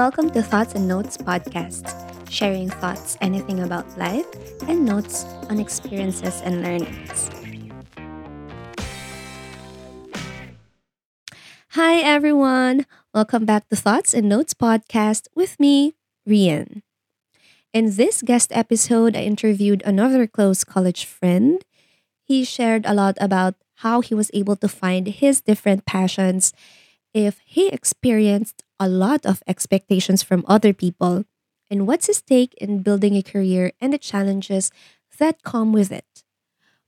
Welcome to Thoughts and Notes podcast, sharing thoughts, anything about life, and notes on experiences and learnings. Hi, everyone. Welcome back to Thoughts and Notes podcast with me, Rian. In this guest episode, I interviewed another close college friend. He shared a lot about how he was able to find his different passions if he experienced a lot of expectations from other people and what's his take in building a career and the challenges that come with it.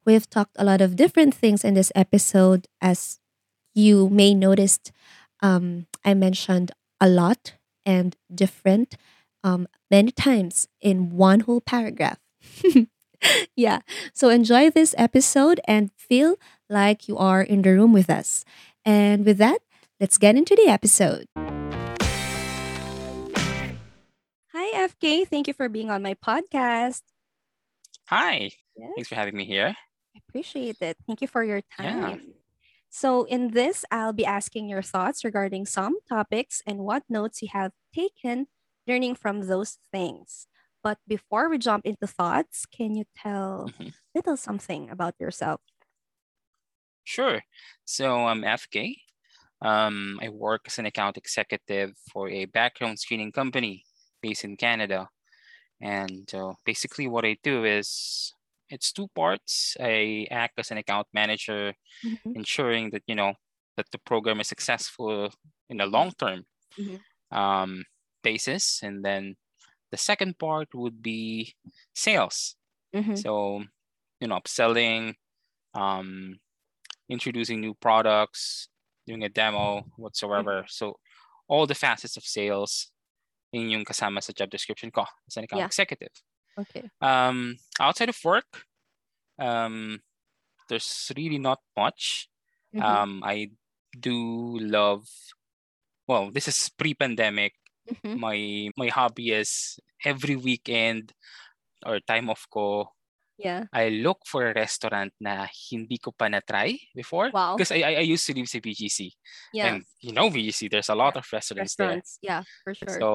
We've talked a lot of different things in this episode, as you may noticed. Um, I mentioned a lot and different um, many times in one whole paragraph. yeah, so enjoy this episode and feel like you are in the room with us. And with that, let's get into the episode. Hi, FK. Thank you for being on my podcast. Hi. Yes. Thanks for having me here. I appreciate it. Thank you for your Yeah. time. So, in this, I'll be asking your thoughts regarding some topics and what notes you have taken learning from those things. But before we jump into thoughts, can you tell Mhm. little something about yourself? Sure. So I'm FK. Um, I work as an account executive for a background screening company based in Canada. And uh, basically, what I do is it's two parts. I act as an account manager, Mhm. ensuring that you know that the program is successful in a long term Mhm. um, basis, and then the second part would be sales. Mhm. So, you know, upselling, um, introducing new products, doing a demo, whatsoever. So, all the facets of sales in yung kasama sa job description ko as an account Yeah. executive. Okay. Um, outside of work, um, there's really not much. Mhm. Um, I do love. Well, this is pre-pandemic. Mhm. My my hobby is every weekend or time off ko. Yeah. I look for a restaurant na hindi ko pa na-try before. Wow. Because I, I, I used to live sa BGC. Yeah. And you know BGC, there's a lot of restaurants, Restaurants. Yeah, for there. sure. So,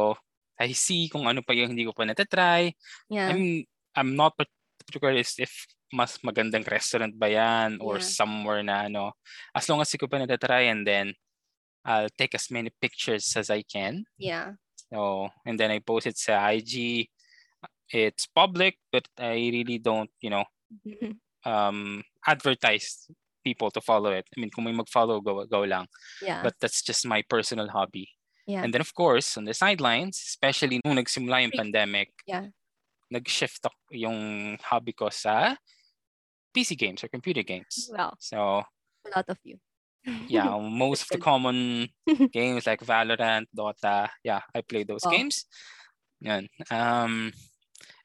I see kung ano pa yung hindi ko pa natatry. yeah. I'm, I'm not particular if mas magandang restaurant ba yan or Yeah. somewhere na ano. As long as hindi ko pa natatry and then I'll take as many pictures as I can. yeah. So, and then I post it sa IG. It's public, but I really don't, you know, um, advertise people to follow it. I mean, kung may mag-follow, go, go lang. yeah. But that's just my personal hobby. Yeah. And then, of course, on the sidelines, especially nung nagsimula yung pandemic, Yeah. nag-shift yung hobby ko sa PC games or computer games. well, So, a lot of you. yeah, most of the common games like Valorant, Dota, yeah, I play those Wow. games. Yan. Um,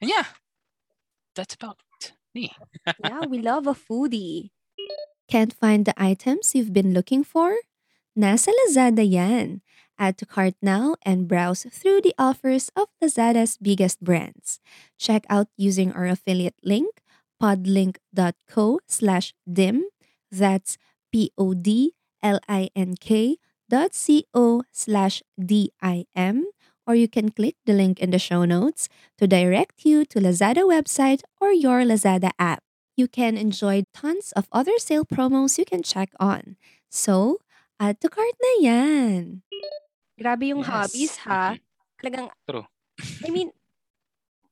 and yeah, that's about me. yeah, we love a foodie. Can't find the items you've been looking for? Nasa Lazada yan. Add to cart now and browse through the offers of Lazada's biggest brands. Check out using our affiliate link, podlink.co slash dim. That's P-O-D-L-I-N-K dot C-O slash D-I-M or you can click the link in the show notes to direct you to Lazada website or your Lazada app. You can enjoy tons of other sale promos you can check on. So, add to cart na yan. Grabe yung Yes. hobbies ha. Talagang, True. I mean,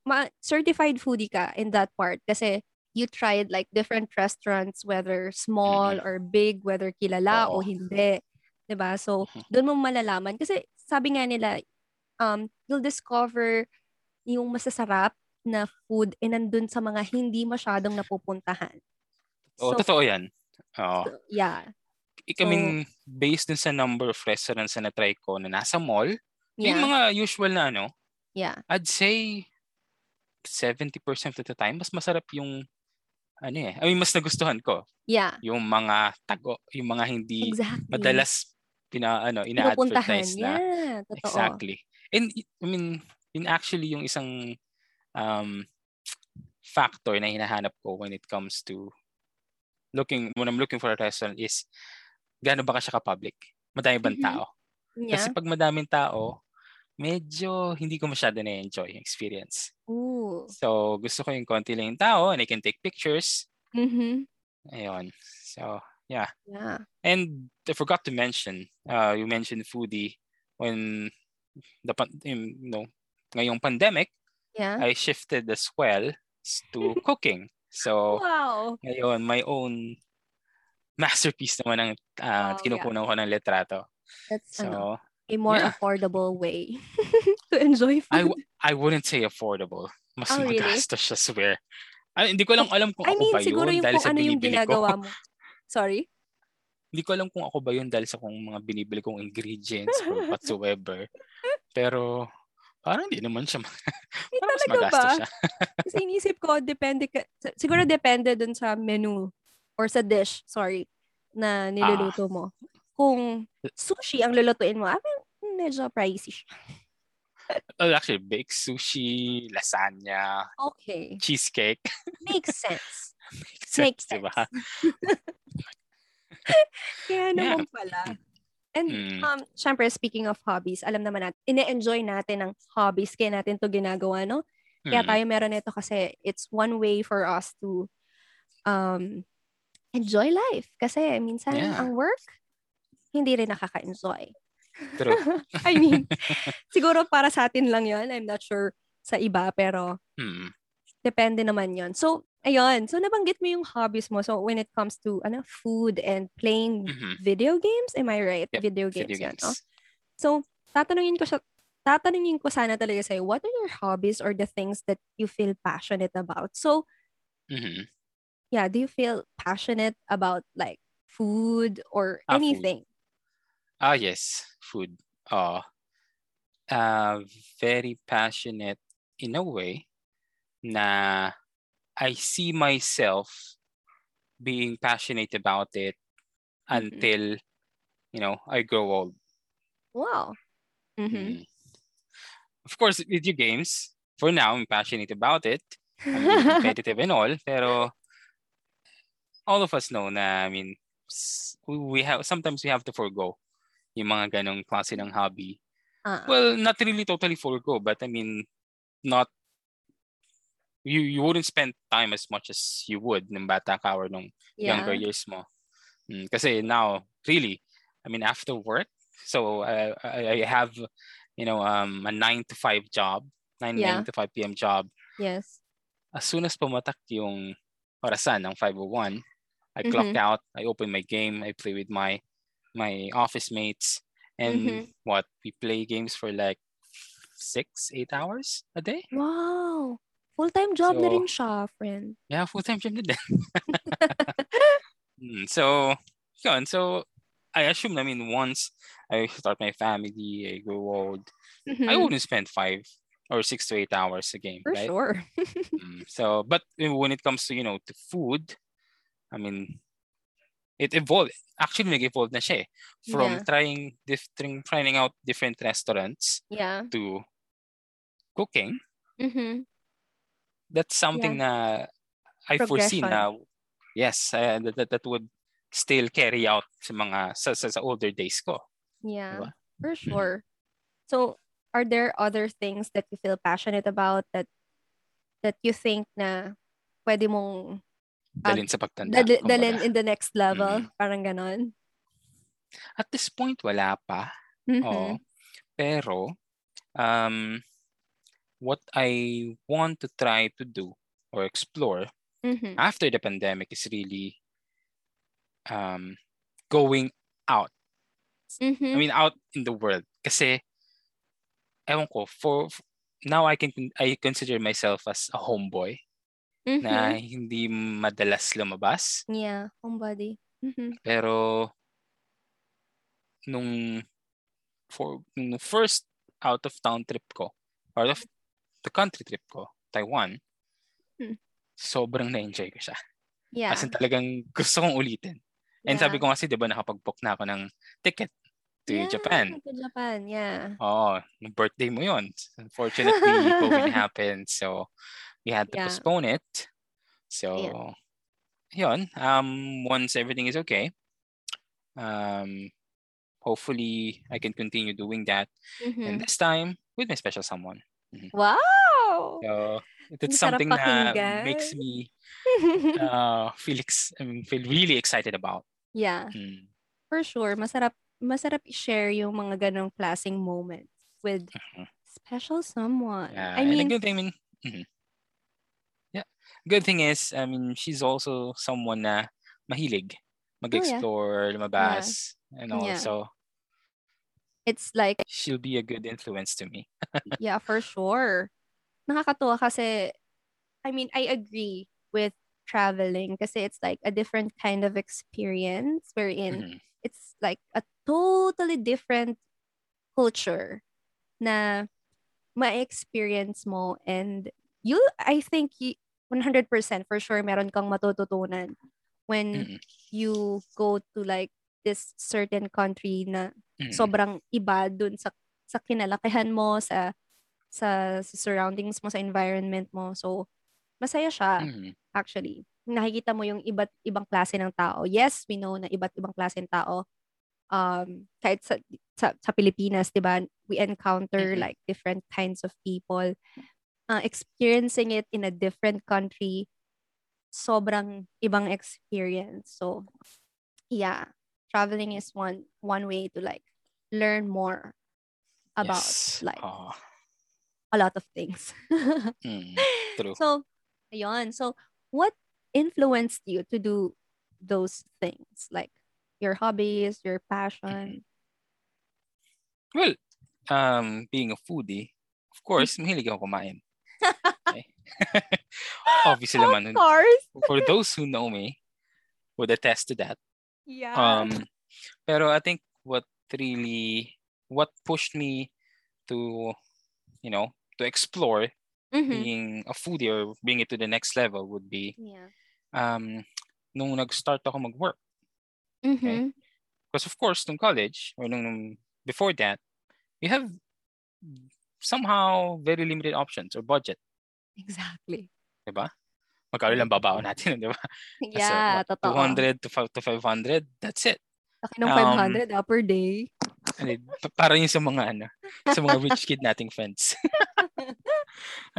ma certified foodie ka in that part kasi you tried like different restaurants, whether small Mhm. or big, whether kilala o Oo. hindi. 'Di ba? So, Mhm. doon mo malalaman. Kasi sabi nga nila, um, you'll discover yung masasarap na food eh nandun sa mga hindi masyadong napupuntahan. Oo, So, totoo yan. Oo. so, yeah. I I mean, based dun sa number of restaurants na na-try ko na nasa mall, yung Yeah. mga usual na ano, Yeah. I'd say 70% of the time, mas masarap yung ano eh. I mean, mas nagustuhan ko Yeah. yung mga tago, yung mga hindi Exactly. madalas pina ano ina-advertise na Yeah. Totoo. exactly. And I mean, yun actually yung isang um factor na hinahanap ko when it comes to looking when I'm looking for a restaurant is gaano ba ka siya ka-public? Madami bang Mhm. tao? Yeah. Kasi pag madaming tao, medyo hindi ko masyado na-enjoy yung experience. Ooh. So, gusto ko yung konti lang yung tao and I can take pictures. Mm-hmm. Ayun. So, yeah. Yeah. And I forgot to mention, uh, you mentioned foodie when the pan- you know, ngayong pandemic, Yeah. I shifted as well to cooking. So, wow. ngayon, my own masterpiece naman ang uh, Oh, kinukunan ko ng litrato. That's ano, So, a more yeah. affordable way to enjoy I, food. w- I wouldn't say affordable. Mas Oh, really? magastos siya, swear. Ay, hindi ko lang alam kung I ako mean, ba siguro yun yung dahil kung sa ano yung ko. ginagawa mo. Sorry? Hindi ko alam kung ako ba yun dahil sa kung mga binibili kong ingredients or whatsoever. Pero parang hindi naman siya. ma- Eh, parang mas magastos ba? siya. Kasi inisip ko, depende ka, siguro depende dun sa menu or sa dish, sorry, na niluluto mo. Kung sushi ang lulutuin mo, I mean, medyo pricey siya. Well, actually, baked sushi, lasagna, Okay. cheesecake. Makes sense. Makes Makes sense, diba? Kaya naman pala. And Mm. um, syempre, speaking of hobbies, alam naman natin, ine-enjoy natin ang hobbies, kaya natin to ginagawa, no? Kaya Mm. tayo meron nito kasi it's one way for us to um, enjoy life. Kasi minsan Yeah. ang work, hindi rin nakaka-enjoy. True. I mean, siguro para sa atin lang yon I'm not sure sa iba, pero Mm. depende naman yon So, ayun. So, nabanggit mo yung hobbies mo. So, when it comes to ano, food and playing Mhm. video games, am I right? Yep, Video games Video yan, games. no? So, tatanungin ko siya, tatanungin ko sana talaga sa'yo, what are your hobbies or the things that you feel passionate about? So, Mhm. Yeah, do you feel passionate about like food or Ah, food. anything? Ah, yes, food. Uh, uh, very passionate in a way na I see myself being passionate about it Mhm. until, you know, I grow old. Wow. Mm-hmm. Mm. Of course, video games, for now, I'm passionate about it. I'm competitive and all, pero all of us know na, I mean, we have, sometimes we have to forego yung mga ganong klase ng hobby. Ah, Well, not really totally forego, but I mean, not, you you wouldn't spend time as much as you would nung bata ka or nung yeah. younger years mo. Mm, kasi now, really, I mean, after work, so uh, I, I have, you know, um, a 9 to 5 job, 9, Yeah. 9 to 5 p.m. job. Yes. As soon as pumatak yung orasan ng 501, I clock out, I open my game, I play with my my office mates, and Mhm. what, we play games for like six, eight hours a day? Wow. Full-time job na So, rin siya, friend. Yeah, full-time job na din. Mm, so, yun. So, I assume, I mean, once I start my family, I grow old, I Mhm. wouldn't spend five or six to eight hours a game, For right? sure. Mm, so, but when it comes to, you know, to food, I mean, it evolved. Actually, nag-evolve na siya eh. From Yeah. trying, different, trying out different restaurants Yeah. to cooking. Mm-hmm. That's something na I foresee na, yes, uh, that, that, would still carry out sa mga, sa, sa, sa older days ko. Yeah. Diba? For sure. So, are there other things that you feel passionate about that that you think na pwede mong Dalin sa pagtanda. dali- kumbaga. dalhin in the next level? Mm. Parang ganon. At this point, wala pa. Mhm. Oo. Pero, um, what I want to try to do or explore Mhm. after the pandemic is really um, going out. Mhm. I mean, out in the world. Kasi, ewan ko, for, now I can I consider myself as a homeboy na Mhm. hindi madalas lumabas. Yeah, homebody. Mhm. Pero, nung, for, nung first out of town trip ko, out of the country trip ko, Taiwan, Hmm. sobrang na-enjoy ko siya. Yeah. As in talagang gusto kong ulitin. And sabi yeah. ko kasi, di ba, nakapag-book na ako ng ticket to yeah, Japan. To Japan, yeah. Oo, birthday mo yun. Unfortunately, COVID happened. So, we had to Yeah. postpone it. So, yun. Um, once everything is okay, um, hopefully I can continue doing that. Mhm. And this time with my special someone. Wow! So it's something that makes me uh, feel ex- I mean, feel really excited about. yeah, Mm. for sure. Masarap, masarap i-share yung mga ganong klaseng moments with Mhm. special someone. Yeah, I mean, I mean, mhm. Yeah, good thing is, I mean, she's also someone na mahilig mag-explore, lumabas, and all. Oh, Yeah. So it's like, she'll be a good influence to me. yeah, for sure. Nakakatuwa kasi, I mean, I agree with traveling kasi it's like a different kind of experience wherein Mhm. it's like a totally different culture na ma-experience mo and you I think you 100% for sure meron kang matututunan when Mhm. you go to like this certain country na Mhm. sobrang iba dun sa sa kinalakihan mo sa sa, surroundings mo sa environment mo so masaya siya Mhm. actually. Nakikita mo yung iba't ibang klase ng tao. Yes, we know na iba't ibang klase ng tao. Um, kahit sa, sa, sa Pilipinas, di ba, we encounter Mhm. like different kinds of people. Uh, experiencing it in a different country, sobrang ibang experience. So, yeah, traveling is one one way to like learn more about Yes. like Ah, a lot of things. mm, true. So, ayun. So, what influenced you to do those things? Like your hobbies, your passion? Well, um, being a foodie, of course, mahilig ako kumain. Okay? Obviously naman, course. for those who know me, would attest to that. Yeah. Um, pero I think what really, what pushed me to, you know, to explore Mhm. being a foodie or bring it to the next level would be, Yeah. um, nung nag-start ako mag-work. Mhm. Because of course, nung college, or nung, nung before that, you have somehow very limited options or budget, Exactly. diba? Magkano lang babaon natin, di ba? Yeah, what, totoo. 200 to, to 500, that's it. Laki ng Um, 500 ah, per day. Ano, pa- Para yun sa mga ano, sa mga rich kid nating friends.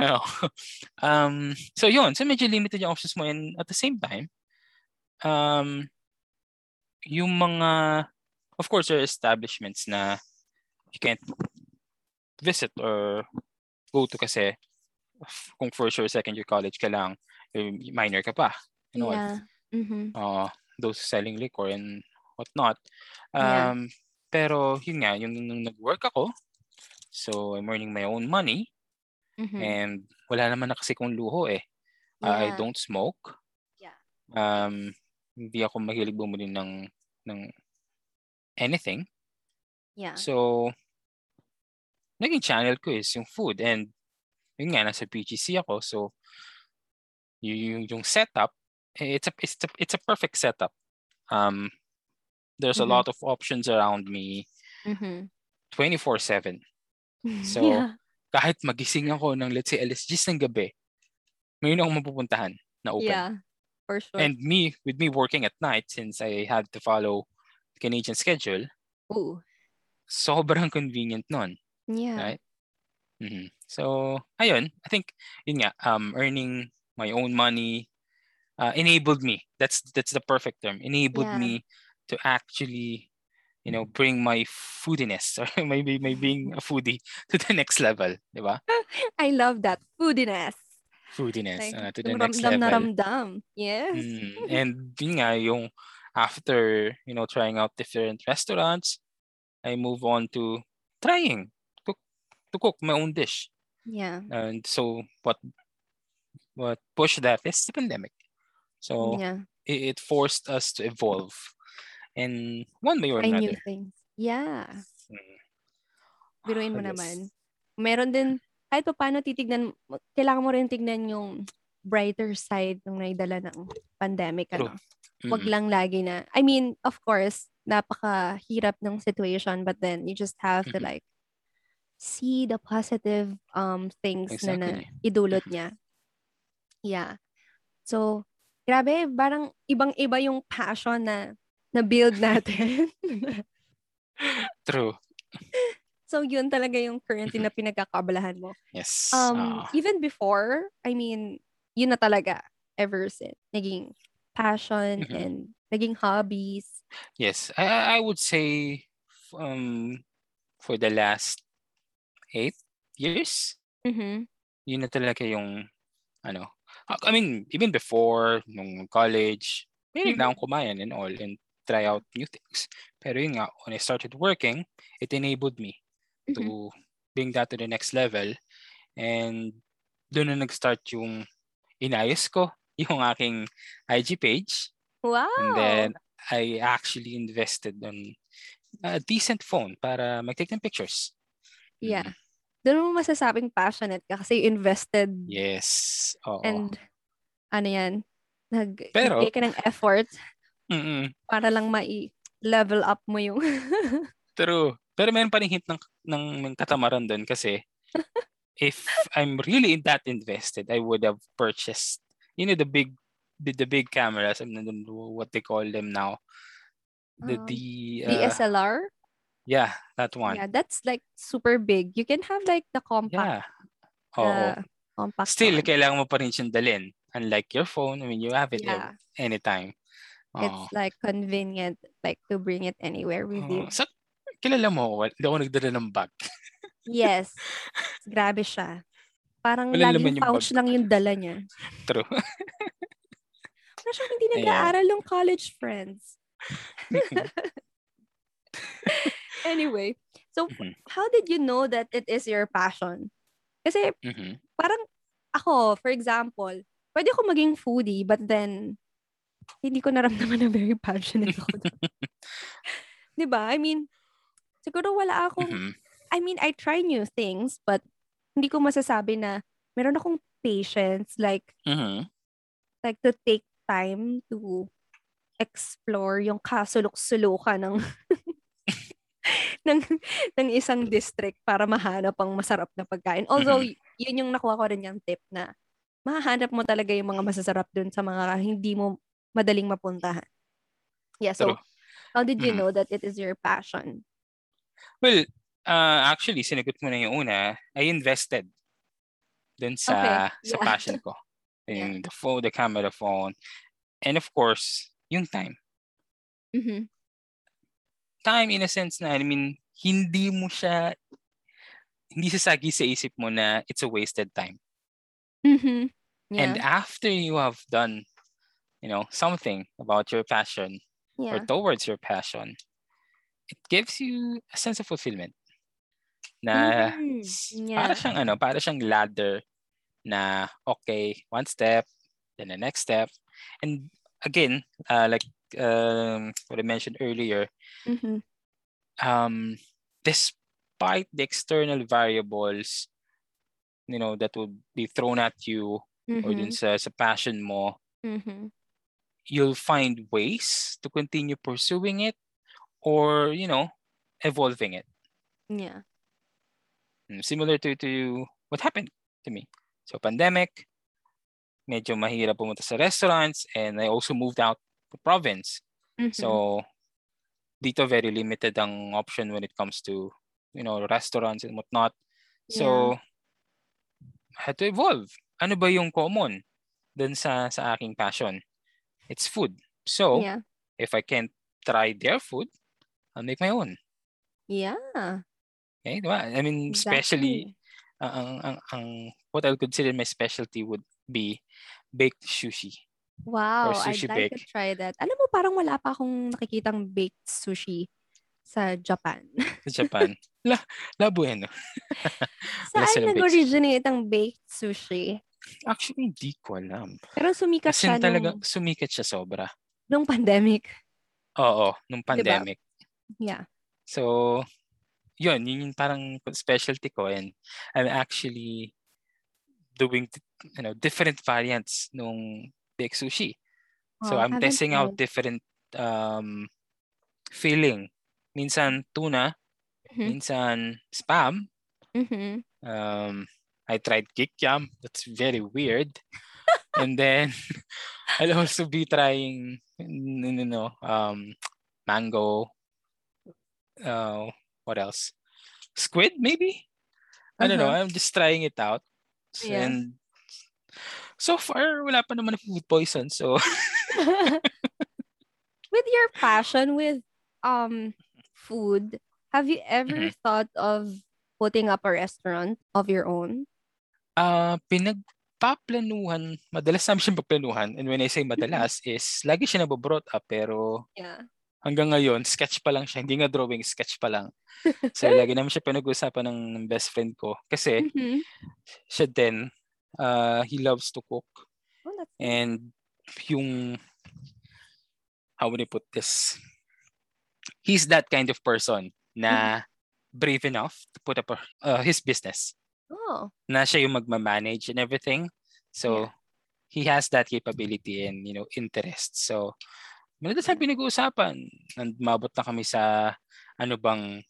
Ano, um, so yun, so medyo limited yung options mo and at the same time, um, yung mga, of course, there are establishments na you can't visit or go to kasi kung first or second year college ka lang, eh, minor ka pa. You know, yeah. Mhm. uh, those selling liquor and whatnot. Yeah. Um, Pero yun nga, yung nung nag-work ako, so I'm earning my own money Mhm. and wala naman na kasi kong luho eh. I Yeah. don't smoke. Yeah. Um, hindi ako mahilig bumili ng, ng anything. Yeah. So, naging channel ko is yung food and yun nga, nasa PGC ako. So, yung, yung setup, eh, it's a, it's a, it's a perfect setup. Um, there's a Mhm. lot of options around me Mhm. 24-7. So, yeah. Kahit magising ako ng let's say 10 ng gabi, mayroon akong mapupuntahan na open. Yeah. For sure. And me, with me working at night since I had to follow Canadian schedule, Ooh. sobrang convenient nun. Yeah. Right? Mhm. So, ayun, I think, yun nga, um, earning my own money uh, enabled me. That's that's the perfect term. Enabled Yeah. me to actually, you know, bring my foodiness or maybe my being a foodie to the next level, di ba? I love that. Foodiness. Foodiness Like, uh, to the next level. na ramdam. Yes. Mm, and yun nga, yung after, you know, trying out different restaurants, I move on to trying to, to cook my own dish. Yeah. And so what what pushed that is the pandemic. So yeah. it, it forced us to evolve in one way or new another. things. Yeah. Mm. Biruin mo Ah, yes. Meron din, kahit pa paano titignan, kailangan mo rin tignan yung brighter side ng naidala ng pandemic. Ano? Wag Mm-mm. lang lagi na, I mean, of course, napakahirap ng situation, but then you just have to Mhm. like, see the positive um things na, na Exactly. idulot niya. Yeah. So, grabe, parang ibang-iba yung passion na na-build natin. True. So yun talaga yung currently na pinagkakabalahan mo. Yes. Um, ah, even before, I mean, yun na talaga ever since. Naging passion Mhm. and naging hobbies. yes. I I would say um for the last eight years, Mm-hmm. yun na talaga yung ano. I mean, even before, nung college. Mahilig na akong kumain and all and try out new things. Pero yun nga, when I started working, it enabled me Mhm. to bring that to the next level. And doon na nag-start yung inayos ko yung aking IG page. Wow. And then I actually invested on a decent phone para mag-take ng pictures. Yeah. Mm, Doon mo masasabing passionate ka kasi invested Yes. Oo. and ano yan, nag Pero- ka ng effort Mm-mm. para lang mai-level up mo yung True. Pero meron pa rin hint ng, ng, ng katamaran doon kasi if I'm really that invested, I would have purchased, you know, the big the, the big cameras, know what they call them now. The Um, the uh, DSLR. Yeah, that one. Yeah, that's like super big. You can have like the compact, Yeah. Oo. the compact Still, one. kailangan mo pa rin siyang dalhin. Unlike your phone, I mean, you have it Yeah. anytime. Oo. It's like convenient like to bring it anywhere with you. Oo. Sa, kilala mo ako, hindi ako nagdala ng bag. Yes. Grabe siya. Parang laman laging pouch bag. lang yung dala niya. True. Wala siyang hindi nag-aaral ng college friends. Anyway, so Mhm. how did you know that it is your passion? Kasi Mhm. parang ako, for example, pwede ako maging foodie, but then, hindi ko naramdaman na very passionate ako. 'Di ba? I mean, siguro wala akong, Mhm. I mean, I try new things, but hindi ko masasabi na meron akong patience, like, Mhm. like to take time to explore yung kasulok-sulukan ng ng ng isang district para mahanap ang masarap na pagkain. Although, y- yun yung nakuha ko rin yung tip na mahanap mo talaga yung mga masasarap dun sa mga hindi mo madaling mapuntahan. Yeah, so, True. how did you Mhm. know that it is your passion? Well, uh, actually, sinagot mo na yung una. I invested dun sa, Okay, sa yeah. passion ko. Yeah. Yung the phone, the camera phone. And of course, yung time. Mhm. Time in a sense na, I mean, hindi mo siya, hindi sasagi sa isip mo na it's a wasted time. Mhm. Yeah. And after you have done, you know, something about your passion or towards your passion, it gives you a sense of fulfillment. Na Mhm. s- Yeah. para siyang ano, para siyang ladder na okay, one step, then the next step. And again, uh, like um, what I mentioned earlier, Mhm. um, despite the external variables, you know, that would be thrown at you or dun Mhm. sa, sa passion mo, Mhm. you'll find ways to continue pursuing it or, you know, evolving it. Yeah. Mm, Similar to, to what happened to me. So pandemic, medyo mahirap pumunta sa restaurants and I also moved out province. Mhm. So dito very limited ang option when it comes to, you know, restaurants and whatnot. So I had to evolve. Ano ba yung common dun sa sa aking passion? It's food. So yeah. if I can't try their food, I'll make my own. Yeah. Okay, di ba? I mean, especially Exactly. ang, ang, ang what I would consider my specialty would be baked sushi. Wow, I'd like to try that. Alam mo, parang wala pa akong nakikitang baked sushi sa Japan. sa Japan. la, la bueno. Saan nag-originate ang baked sushi? Actually, hindi ko alam. Pero sumikat Kasi siya talaga, nung, sumikat siya sobra. nung pandemic. Oo, nung Diba? pandemic. Yeah. So, yun, yun yung parang specialty ko and I'm actually doing you know different variants nung baked sushi. So Oh, I'm testing out different um filling. Minsan tuna, Mhm. minsan spam. Mhm. Um I tried kikiam. That's very weird. and then I'll also be trying you know um mango uh, what else? Squid, maybe? I don't know. Uh-huh. I'm just trying it out. Yeah. And so far, wala pa naman na food poison. So, with your passion with um food, have you ever Mhm. thought of putting up a restaurant of your own? ah pinagpaplanuhan, madalas namin siyang paplanuhan. And when I say madalas is, lagi siya nabobrought up. Pero Yeah. hanggang ngayon, sketch pa lang siya. Hindi nga drawing, sketch pa lang. So, lagi namin siya pinag-usapan ng best friend ko. Kasi, Mhm. siya din, uh, he loves to cook. Oh, that's And yung, how would I put this? He's that kind of person na brave enough to put up a, uh, his business. oh. Na siya yung magmamanage and everything. So, he has that capability and, you know, interest. So, madalas na pinag-uusapan. And mabot na kami sa, ano bang,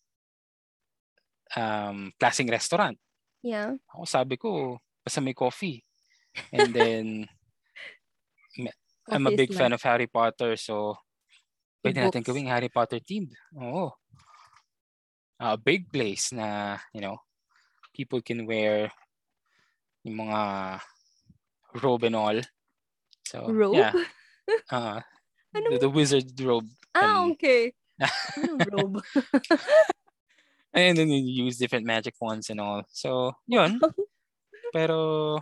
um, klaseng restaurant. Yeah. Ako sabi ko, basta may coffee. And then, I'm a big fan of Harry Potter, so pwede natin books. gawing Harry Potter themed. Oo. A big place na, you know, people can wear yung mga robe and all. So, Robe? yeah. Uh, Anong- the, the wizard robe. Ah, Um, okay. Robe? And then you use different magic wands and all. So, yun. Pero,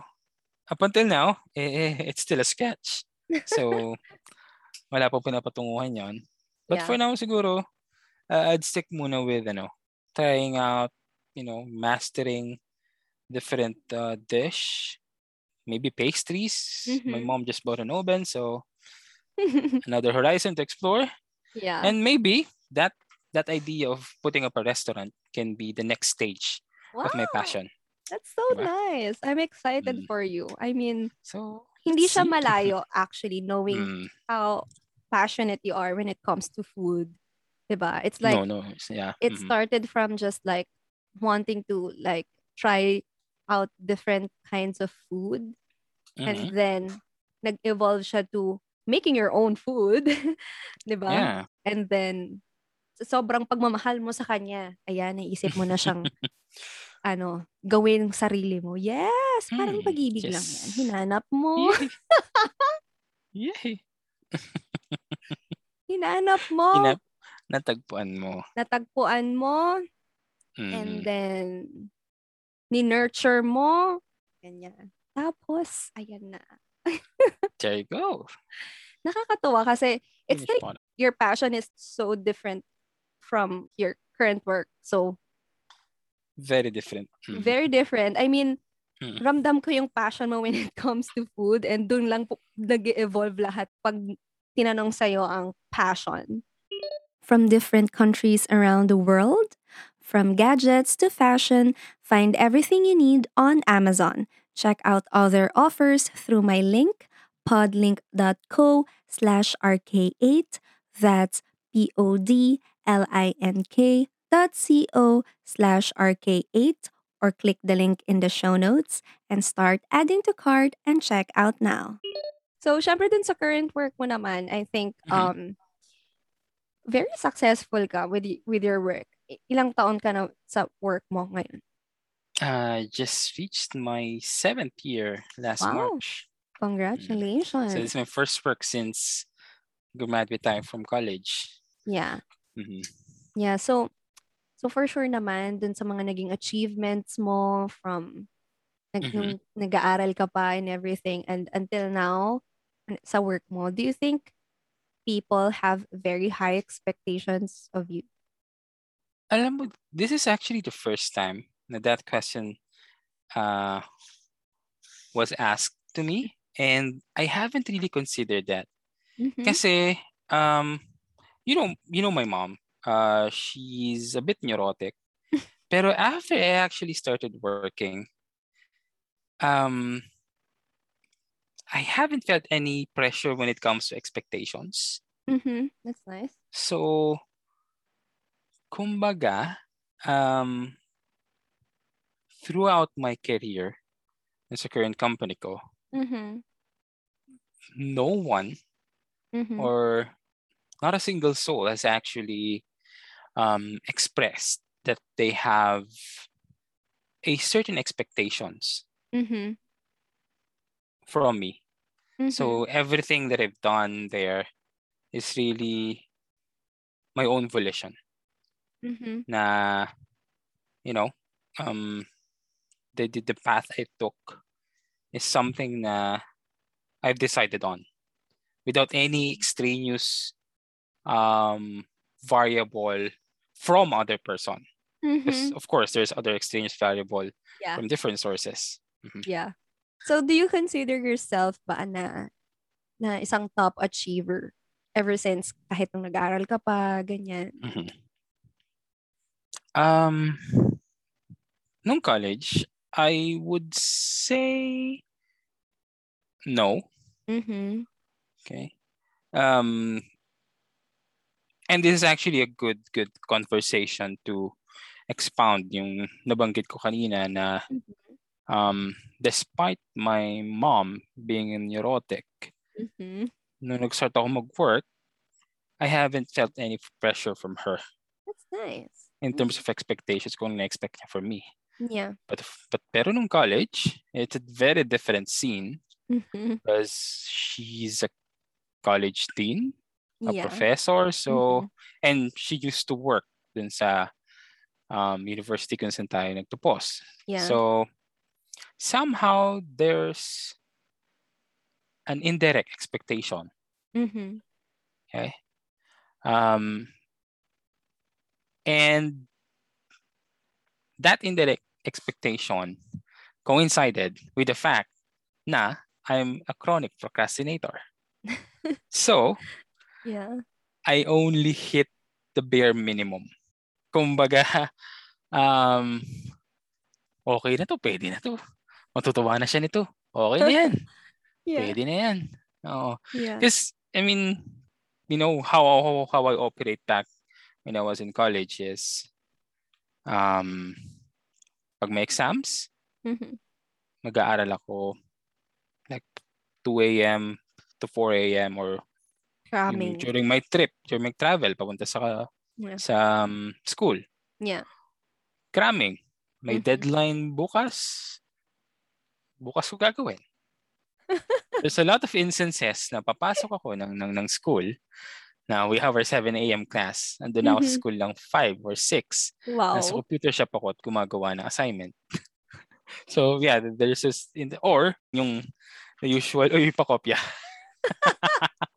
up until now, eh, eh, it's still a sketch. So, wala pa pinapatunguhan yon. But Yeah. for now, siguro, uh, I'd stick muna with, ano, trying out, you know, mastering different uh, dish. Maybe pastries. My Mhm. mom just bought an oven, so another horizon to explore. yeah. And maybe that that idea of putting up a restaurant can be the next stage of my Wow, passion. That's so Diba? nice. I'm excited Mm. for you. I mean, So, hindi siya malayo actually knowing Mm, how passionate you are when it comes to food. Diba? It's like no, no, yeah. it mhm. started from just like wanting to like try out different kinds of food and Mhm. then nag-evolve siya to making your own food, 'di ba? Yeah. And then sobrang pagmamahal mo sa kanya, ayan, naisip mo na siyang ano, gawin sarili mo. Yes, parang Mm, pag-ibig lang yan. yes. Hinanap mo, Yay. Yay. hinanap mo, Hinap, natagpuan mo. natagpuan mo, and Mhm. then ni-nurture mo. Ganyan. Tapos, ayan na. There you go. Nakakatuwa kasi it's like your passion is so different from your current work. So, Very different. Mhm. very different. I mean, Mm. ramdam ko yung passion mo when it comes to food and dun lang po nag-evolve lahat pag tinanong sa'yo ang passion. From different countries around the world, from gadgets to fashion, find everything you need on Amazon. Check out other offers through my link, podlink.co slash rk8. That's P-O-D-L-I-N-K C-O slash rk8 or click the link in the show notes and start adding to cart and check out now. So, syempre dun sa current work mo naman, I think Mhm. um very successful ka with with your work. I- Ilang taon ka na sa work mo ngayon? I just reached my seventh year last Wow. March. Congratulations. So it's my first work since graduate time from college. yeah. Mhm. Yeah, so so for sure naman dun sa mga naging achievements mo from nag, Mhm. nung nag-aaral ka pa and everything and until now sa work mo, do you think people have very high expectations of you? Alam mo, this is actually the first time that that question uh, was asked to me. And I haven't really considered that. Mhm. Kasi, um, you know, you know my mom. Uh, she's a bit neurotic. Pero after I actually started working, um, I haven't felt any pressure when it comes to expectations. Mhm. That's nice. So, kumbaga, um, throughout my career sa current company ko, Mhm. no one Mhm. or not a single soul has actually um, expressed that they have a certain expectations Mm-hmm. from me. Mm-hmm. So everything that I've done there is really my own volition. mm-hmm. Na, you know, um, the, the, the path I took is something na I've decided on without any extraneous um, variable from other person. Mm-hmm. of course, there's other extraneous variable Yeah. from different sources. Mhm. Yeah. So do you consider yourself ba na na isang top achiever ever since kahit nung nag-aaral ka pa, ganyan? Mhm. Um, nung college, I would say no. Mm-hmm. Okay. Um, and this is actually a good good conversation to expound yung nabanggit ko kanina na um, despite my mom being neurotic, Mm-hmm. nung nag-start ako mag-work, I haven't felt any pressure from her That's nice. in terms of expectations kung na-expect niya from me. Yeah. But, but pero nung college, it's a very different scene Mm-hmm. because she's a college dean, a Yeah. professor, so, Mhm. and she used to work dun sa um, university kung saan tayo nagtapos. Yeah. So, somehow there's an indirect expectation. mm-hmm. Okay. Um, and that indirect expectation coincided with the fact na I'm a chronic procrastinator. so, Yeah. I only hit the bare minimum. Kumbaga, um, okay na to, pwede na to. Matutuwa na siya nito. Okay na yan. Yeah. Pwede na yan. Oo. Yeah. Because, I mean, you know, how, how, how I operate back when I was in college is, um, pag may exams, Mm-hmm. mag-aaral ako like 2 a.m. to 4 a.m. or yung Cramming. during my trip, during my travel, papunta sa Yeah. sa um, school. Yeah. Cramming. May Mhm. deadline bukas. Bukas ko gagawin. There's a lot of instances na papasok ako ng, ng, ng school na we have our 7 a.m. class. Andun ako sa Mhm. school lang 5 or 6. Wow. Nasa computer shop ako at gumagawa ng assignment. so yeah, there's this, in the, or yung the usual, uy, pakopya.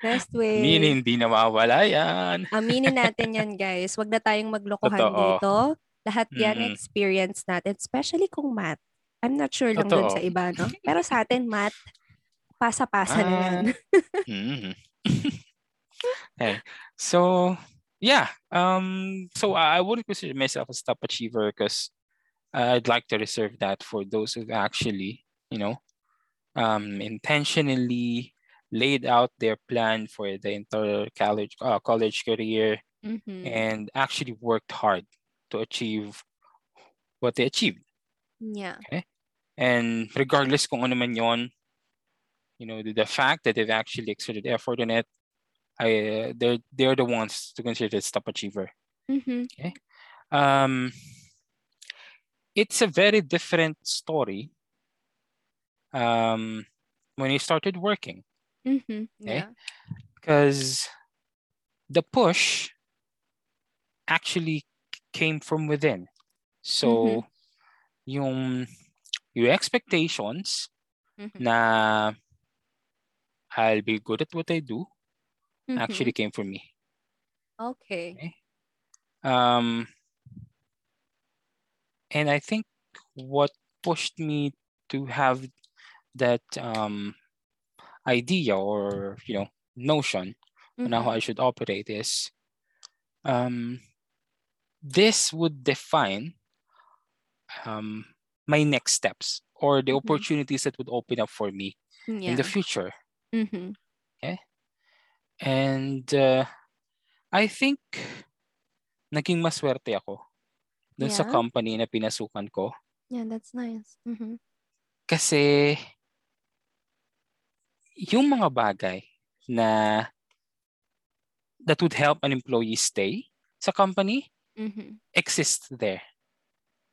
Best way. Meaning, hindi nawawala yan. Aminin natin yan, guys. Huwag na tayong maglokohan Totoo. dito. Lahat yan Mm. experience natin, especially kung math. I'm not sure lang dun Totoo. sa iba, no? Pero sa atin, math, pasa-pasa na yan. Okay. So yeah. Um so I I wouldn't consider myself a top achiever because I'd like to reserve that for those who actually, you know, um intentionally laid out their plan for the entire college uh, college career Mhm. and actually worked hard to achieve what they achieved. Yeah. And regardless kung ano man yon, you know, the, the fact that they've actually exerted effort in it, I they're they're the ones to consider as top achiever. Mhm. Um, it's a very different story. Um, when you started working, Mhm. Okay. Yeah. because the push actually came from within. So, yung your expectations Mhm. na I'll be good at what I do Mhm. actually came from me. Okay. Um, and I think what pushed me to have that um, idea or you know notion on how Mhm. I should operate is um, this would define um, my next steps or the Mhm. opportunities that would open up for me in the future. Mhm. And uh, I think naging maswerte ako dun sa Yeah. company na pinasukan ko Yeah, that's nice. Mm-hmm. kasi yung mga bagay na that would help an employee stay sa company Mhm. exists there.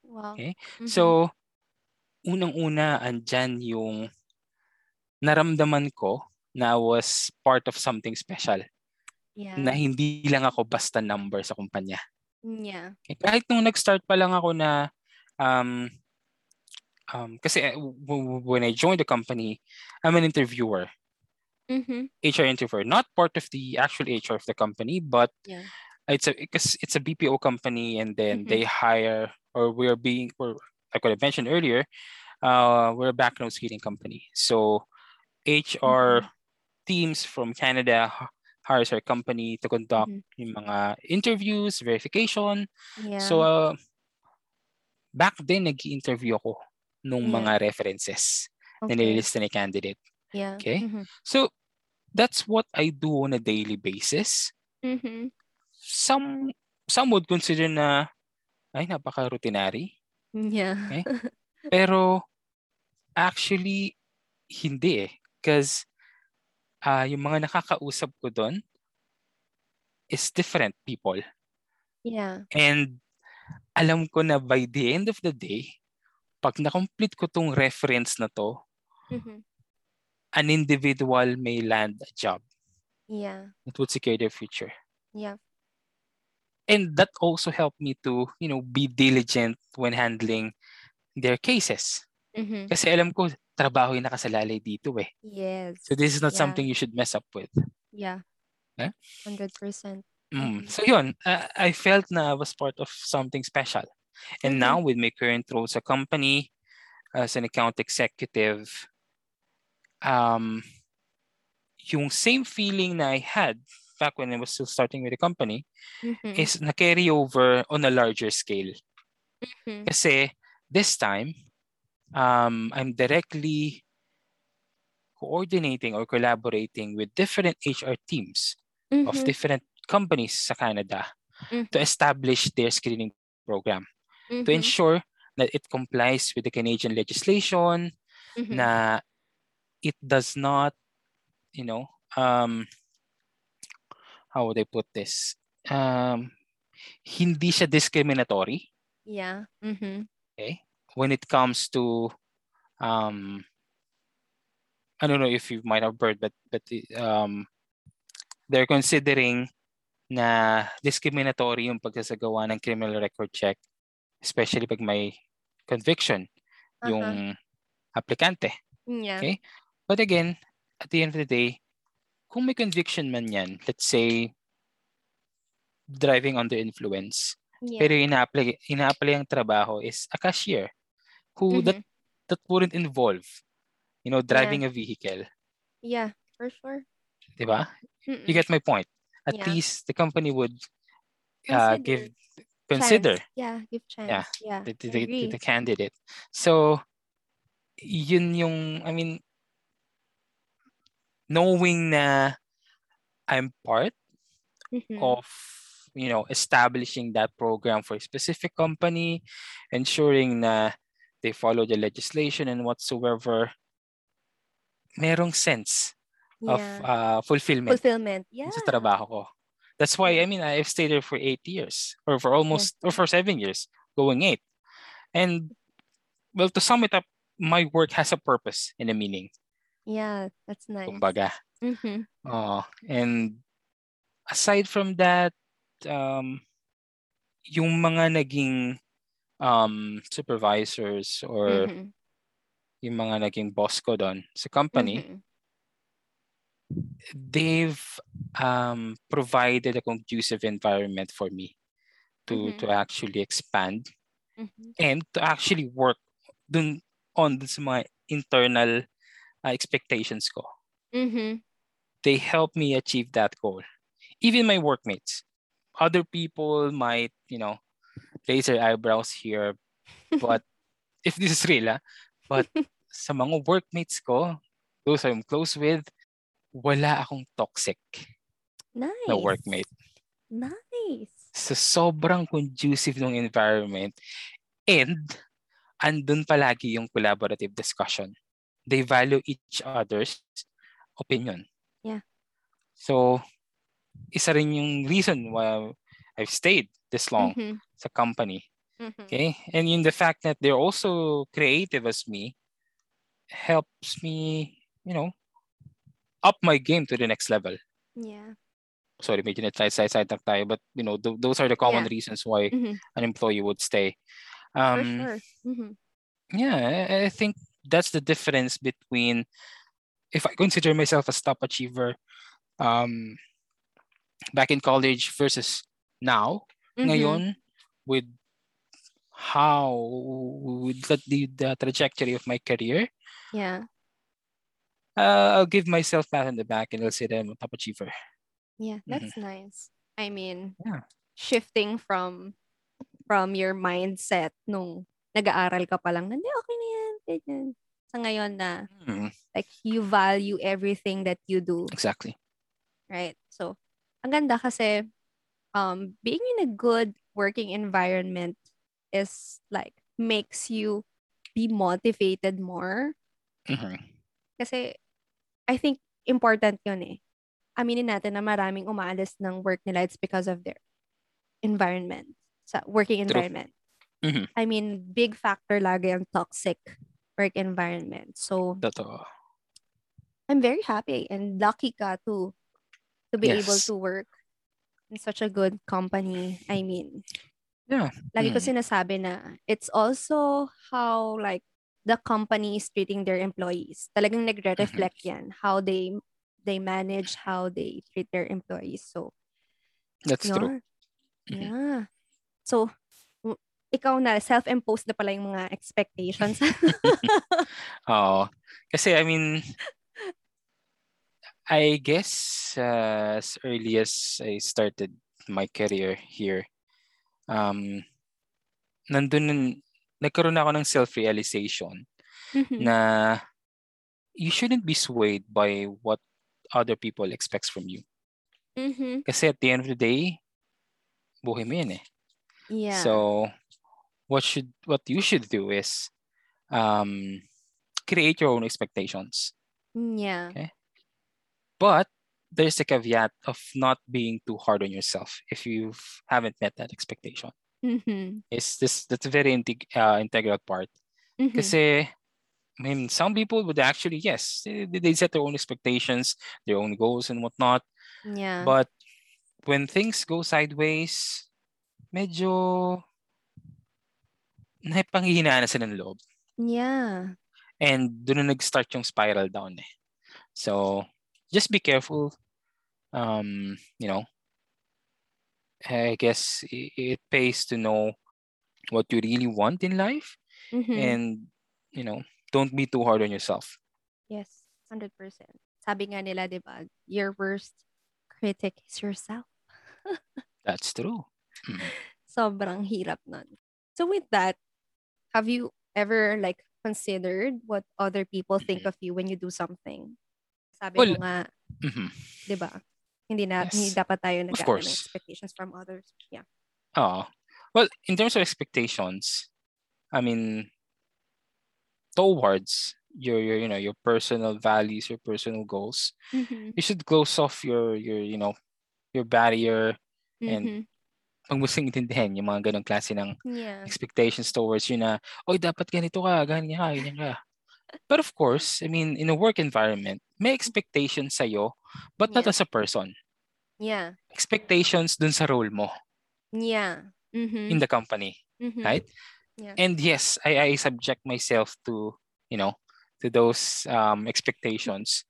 Wow. Okay? Mhm. So, unang-una, andyan yung naramdaman ko na I was part of something special. yeah. Na hindi lang ako basta number sa kumpanya. Yeah. Okay? Kahit nung nag-start pa lang ako na, um, um, kasi w- when I joined the company, I'm an interviewer, Mhm. HR interviewer, not part of the actual HR of the company, but Yeah. it's a because it's a BPO company and then Mhm. they hire or we're being or like what I mentioned earlier, uh, we're a background screening company. So HR teams from Canada hires our company to conduct Mhm. yung mga interviews, verification. Yeah. So uh, back then nag-interview ako nung Yeah. mga references na okay. nililista ni candidate. Yeah. Okay. Mhm. So that's what I do on a daily basis. Mhm. Some some would consider na ay napaka-routinary. Yeah. Okay. Pero actually hindi eh. Because ah yung mga nakakausap ko doon is different people. Yeah. And alam ko na by the end of the day, pag na-complete ko tong reference na to, Mhm. an individual may land a job Yeah. that would secure their future. Yeah. And that also helped me to, you know, be diligent when handling their cases. Mhm. Kasi alam ko, trabaho yung nakasalalay dito eh. Yes. So this is not Yeah. something you should mess up with. Yeah. Eh? Hundred percent. Mm. Mhm. So yun, uh, I felt na I was part of something special. And Mhm. now with my current role sa company as an account executive, um, yung same feeling na I had back when I was still starting with the company Mhm. is na-carry over on a larger scale. Mhm. Kasi this time, um, I'm directly coordinating or collaborating with different HR teams of Mhm. different companies sa Canada to Mhm. establish their screening program to Mhm. ensure that it complies with the Canadian legislation, Mhm. na it does not, you know, um, how would I put this? Um, hindi siya discriminatory Yeah. Mm-hmm. okay, when it comes to, um, I don't know if you might have heard, but but um, they're considering na discriminatory yung pagsasagawa ng criminal record check, especially pag may conviction yung aplikante. Yeah. Okay. But again, at the end of the day, kung may conviction man yan, let's say, driving under influence, Yeah. pero yung ina-apply, ina-apply ang trabaho is a cashier who that, Mhm. that wouldn't involve, you know, driving a vehicle. Yeah. For sure. Di ba? Mm-mm. You get my point. At Yeah. least the company would uh, give consider Chance. Yeah. Give chance. Yeah. Yeah. the, the, agree. the candidate. So, yun yung, I mean, knowing na I'm part Mhm. of you know establishing that program for a specific company ensuring na they follow the legislation and whatsoever merong sense of uh, fulfillment Fulfillment. Yeah. sa trabaho ko that's why i mean i've stayed there for eight years or for almost or for seven years going eight and well to sum it up my work has a purpose and a meaning Yeah. That's nice. kumbaga Mhm. Oh, and aside from that, um, yung mga naging um, supervisors or Mhm. yung mga naging boss ko doon sa company, Mhm. They've um, provided a conducive environment for me to Mhm. to actually expand Mhm. and to actually work dun on sa mga internal uh, expectations ko. Mhm. they help me achieve that goal. Even my workmates. Other people might, you know, raise their eyebrows here, but if this is real, ah, but sa mga workmates ko, those I'm close with, wala akong toxic Nice. na workmate. Nice. So sobrang conducive ng environment and andun palagi yung collaborative discussion. They value each other's opinion. Yeah. So isa rin yung reason why I've stayed this long Mhm. as a company. Mhm. Okay. And in the fact that they're also creative as me helps me, you know, up my game to the next level. Yeah. Sorry, medyo na-side side side tayo, but you know, th- those are the common Yeah. reasons why Mhm. an employee would stay. For Um, sure. Mhm. yeah, I, I think that's the difference between if I consider myself a top achiever um, back in college versus now, Mhm. ngayon, with how with the, the trajectory of my career, Yeah. Uh, I'll give myself pat on the back and I'll say that I'm a top achiever. Yeah, that's nice. I mean, Yeah. shifting from from your mindset nung nag-aaral ka pa lang, hindi, okay na yan, ganyan. Sa ngayon na, Mm, like, you value everything that you do, exactly. right? So, ang ganda kasi, um, being in a good working environment is, like, makes you be motivated more. Mhm. Kasi, I think, important yun eh. Aminin natin na maraming umaalis ng work nila, it's because of their environment, sa working environment. Mhm. I mean, big factor lagi ang toxic work environment. So, Totoo. I'm very happy and lucky ka to to be able Yes. to work in such a good company. I mean, Yeah. lagi ko Mm. sinasabi na it's also how like the company is treating their employees. Talagang nagre-reflect yan how they they manage how they treat their employees. So, That's true. yeah. Mhm. Yeah. So, ikaw na self-imposed na pala yung mga expectations. Oo. Kasi I mean, I guess uh, as early as I started my career here, um, nandun, nagkaroon ako ng self-realization Mhm. na you shouldn't be swayed by what other people expects from you. Mhm. Kasi at the end of the day, buhay mo yan eh. Yeah. So, what should what you should do is um, create your own expectations. yeah. Okay? But there's a caveat of not being too hard on yourself if you haven't met that expectation. Mhm. Is this that's a very integ- uh, integral part. Mhm. Kasi I mean, some people would actually yes, they, they set their own expectations, their own goals and whatnot. Yeah. But when things go sideways, medyo naipanghihinaan na sila ng loob. yeah. And doon na nag-start yung spiral down eh. So, just be careful. Um, you know, I guess it pays to know what you really want in life Mhm. and, you know, don't be too hard on yourself. yes. 100%. Sabi nga nila, di ba, your worst critic is yourself. That's true. Mhm. Sobrang hirap nun. So with that, have you ever like considered what other people think of you when you do something? Sabi Well, mo nga, Mhm. di ba? Hindi na hindi Yes. dapat tayo nag ng expectations from others. Yeah. Oh, well, in terms of expectations, I mean, towards your, your, you know, your personal values, your personal goals, Mhm. you should close off your, your, you know, your barrier and Mhm. pag sing intindihin yung mga ganong klase ng Yeah. expectations towards you na, oy, dapat ganito ka, ganyan ka, ganyan ka. But of course, I mean, in a work environment, may expectations sa'yo, but not Yeah. as a person. Yeah. Expectations dun sa role mo Yeah. Mhm. in the company. Mhm. right? Yeah. And yes, I, I subject myself to, you know, to those um, expectations.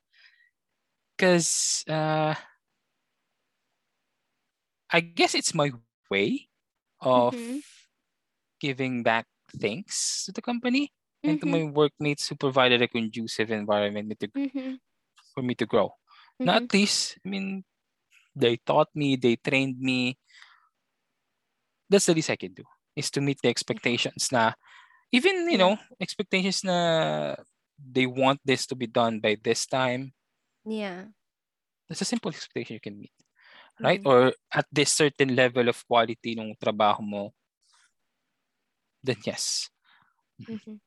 Because uh, I guess it's my way of Mhm. giving back things to the company and to Mhm. my workmates who provided a conducive environment me to, Mhm. for me to grow. Now, Mhm. at least, I mean, they taught me, they trained me. That's the least I can do, is to meet the expectations na, even, you know, expectations na they want this to be done by this time. Yeah. That's a simple expectation you can meet. Right? Mhm. Or at this certain level of quality ng trabaho mo, then yes. Mhm.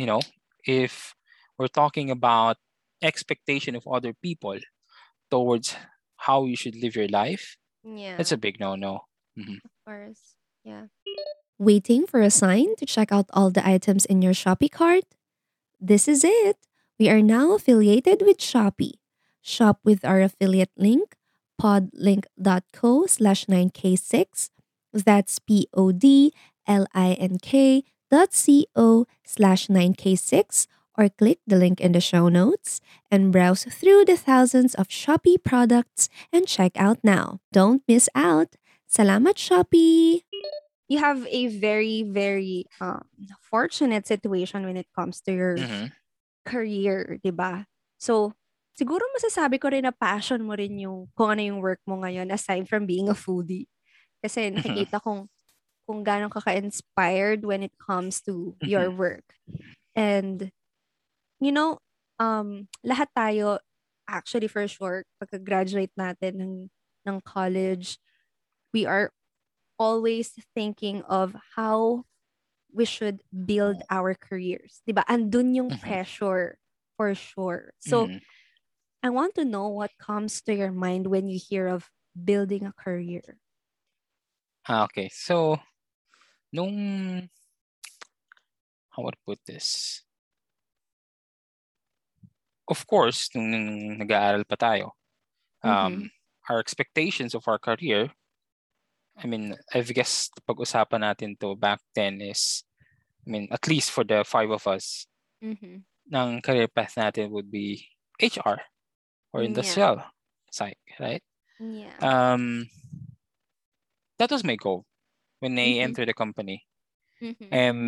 You know, if we're talking about expectation of other people towards how you should live your life, Yeah. that's a big no-no. Mhm. Of course. Yeah. Waiting for a sign to check out all the items in your Shopee cart? This is it. We are now affiliated with Shopee. Shop with our affiliate link, podlink.co slash 9k6. That's P O D L I N K dot C O slash 9k6 or click the link in the show notes and browse through the thousands of Shopee products and check out now. Don't miss out. Salamat Shopee! You have a very, very um, fortunate situation when it comes to your Mhm. career, 'di ba? So, siguro masasabi ko rin na passion mo rin yung kung ano yung work mo ngayon aside from being a foodie. Kasi nakikita kong kung gaano ka ka-inspired when it comes to your work. And you know, um lahat tayo actually for sure pagka-graduate natin ng ng college, we are always thinking of how we should build our careers. 'Di ba? Andun yung Mhm. pressure for sure. So, Mhm. I want to know what comes to your mind when you hear of building a career. Ah, okay. So, nung, how would I put this? Of course, nung, nung nag-aaral pa tayo, um, our expectations of our career, I mean, I guess pag-usapan natin to back then is, I mean, at least for the five of us, Mm-hmm. ng career path natin would be HR or Yeah. industrial psych, right? Yeah. Um, that was my goal when I Mhm. entered the company. Mhm. And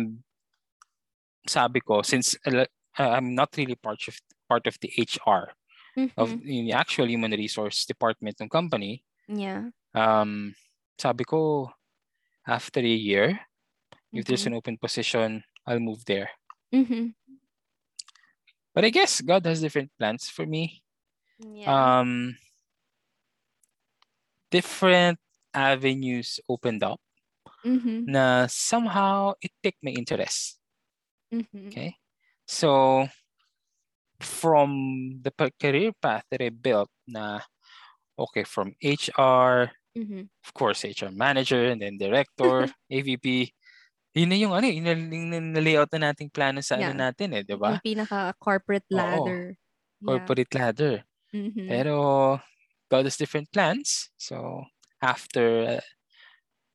sabi ko, since uh, I'm not really part of part of the HR of Mhm. the actual human resource department ng company, Yeah. um, sabi ko, after a year, if there's Mhm. an open position, I'll move there. Mhm. But I guess God has different plans for me. Yeah. Um, different avenues opened up Mhm. na somehow it piqued my interest. Mhm. Okay. So from the career path that I built na okay from HR, Mhm. of course HR manager and then director, AVP. Yun na yung ano, yun na yung na-layout na nating plano sa ano Yeah. natin eh, 'di ba? Yung pinaka-corporate Oo. ladder. Yeah. Corporate ladder. Mhm. Pero God has different plans. So after uh,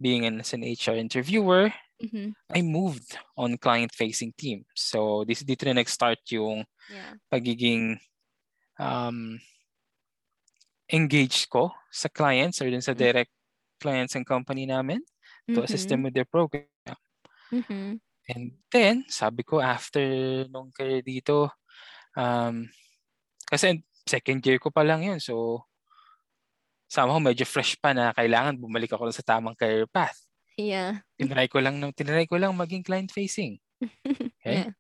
being an, as an HR interviewer, Mhm. I moved on client-facing team. So this dito na nag-start yung Yeah. pagiging um, engaged ko sa clients or dun sa Mm. direct clients ng company namin to assist them with their program. Mhm. And then, sabi ko after nung career dito, um, kasi second year ko pa lang yun. So, somehow medyo fresh pa na kailangan bumalik ako sa tamang career path. Yeah. Tinry ko lang, tinry ko lang maging client-facing. Okay? Yeah.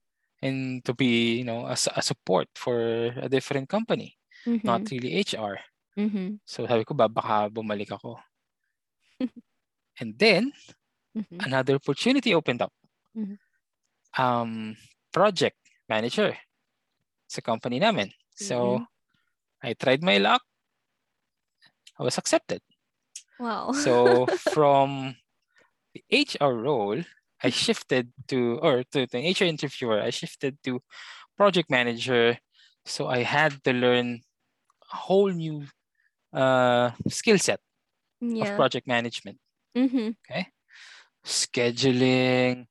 And to be, you know, a, a support for a different company, not Mhm. really HR. Mhm. So sabi ko ba, baka bumalik ako. And then, Mhm. another opportunity opened up. Mhm. Um, project manager sa company namin. So, Mhm. I tried my luck. I was accepted. Wow. So, from the HR role, I shifted to, or to the HR interviewer, I shifted to project manager. So, I had to learn a whole new uh, skill set of project management. Mhm. scheduling,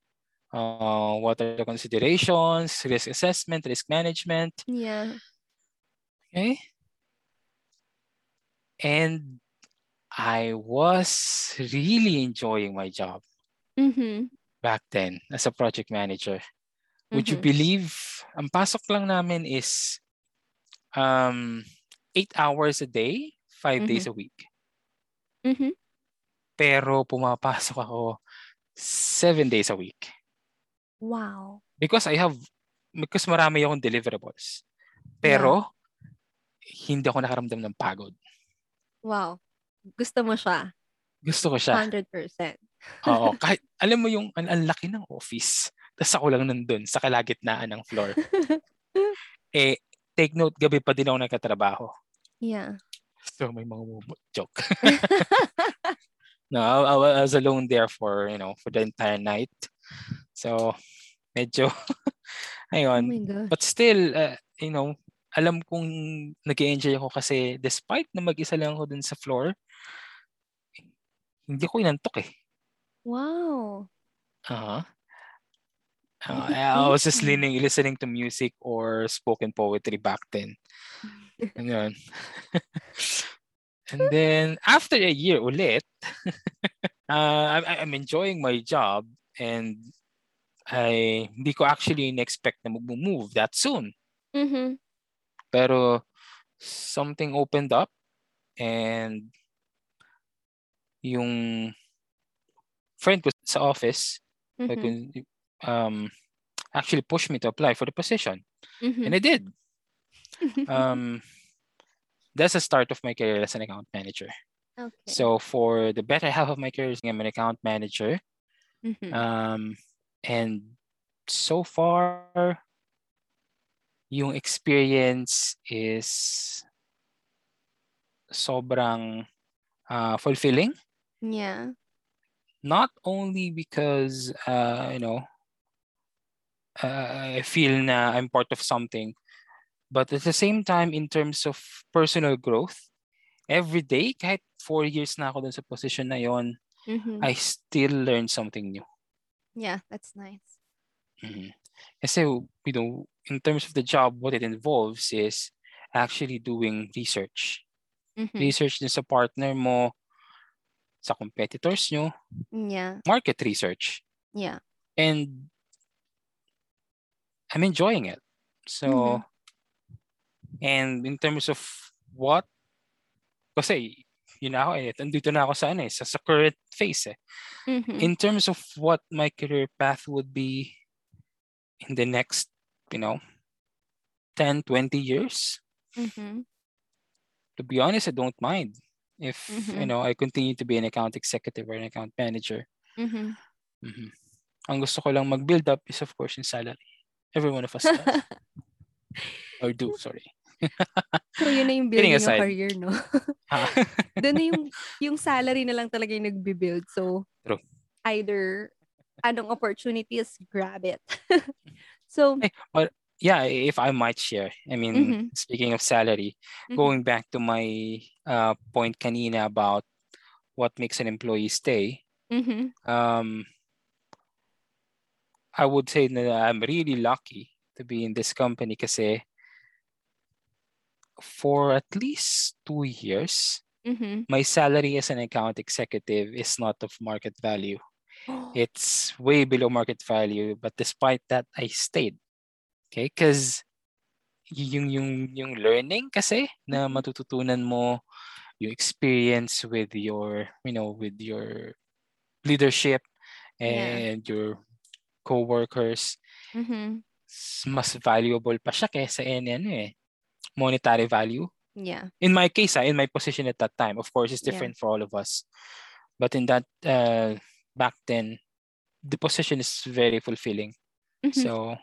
uh, what are the considerations, risk assessment, risk management, Yeah. okay? And I was really enjoying my job Mhm. back then as a project manager. Would you Mhm. believe, ang pasok lang namin is um, eight hours a day, five days a week. Mhm. Pero pumapasok ako seven days a week. Wow. Because I have, because marami akong deliverables. Pero, hindi ako nakaramdam ng pagod. Wow. Gusto mo siya? Gusto ko siya. 100%. Oo. Kahit, alam mo yung, ang, ang laki ng office. Tapos ako lang nandun sa kalagitnaan ng floor. eh, take note, gabi pa din ako nagkatrabaho. yeah. So, may mga joke. No, I, I was alone there for, you know, for the entire night. So, medyo, Oh ayun. my gosh. But still, uh, you know, alam kong nag enjoy ako kasi despite na mag-isa lang ako dun sa floor, hindi ko inantok eh. Wow. Uh-huh. Uh, I was just creepy. listening, to music or spoken poetry back then. And and then after a year ulit, uh, I, I'm enjoying my job and I hindi ko actually in-expect na mag-move that soon. Mm-hmm. Pero something opened up and yung friend ko sa office Mm-hmm. um, actually pushed me to apply for the position. Mm-hmm. And I did. Um, that's the start of my career as an account manager. okay. So for the better half of my career, I'm an account manager. Mhm. Um, and so far, yung experience is sobrang uh, fulfilling. Yeah. Not only because uh, you know uh, I feel na I'm part of something, but at the same time, in terms of personal growth, every day, kahit four years na ako dun sa position na yon, Mhm. I still learn something new. Yeah, that's nice. Mhm. Kasi, you know, in terms of the job, what it involves is actually doing research. Mhm. Research din sa partner mo, sa competitors nyo, Yeah. market research. Yeah. And I'm enjoying it. So, and in terms of what, kasi, yun ako eh, nandito na ako sa ano eh, sa, sa current phase eh. Mhm. In terms of what my career path would be in the next, you know, 10, 20 years, Mhm. to be honest, I don't mind if, you Mhm. know, I continue to be an account executive or an account manager. Mhm. Mhm. Ang gusto ko lang mag-build up is of course yung salary. Every one of us does. or do, sorry. So yun na yung building yung career, no? Doon na yung, yung salary na lang talaga yung nagbe-build. So, True. either anong opportunities, grab it. so, Ay, yeah, if I might share. I mean, Mhm. speaking of salary, Mhm. going back to my uh, point kanina about what makes an employee stay, mhm. um, I would say that I'm really lucky to be in this company because for at least two years, Mhm. my salary as an account executive is not of market value. It's way below market value, but despite that, I stayed. Okay, because yung yung yung learning kasi na Mhm. matututunan mo yung experience with your you know with your leadership Yeah. and your co-workers Mhm. s- mas valuable pa siya kaysa any ano eh monetary value Yeah. in my case ah, in my position at that time of course it's Yeah. different for all of us but in that uh, back then the position is very fulfilling Mhm. so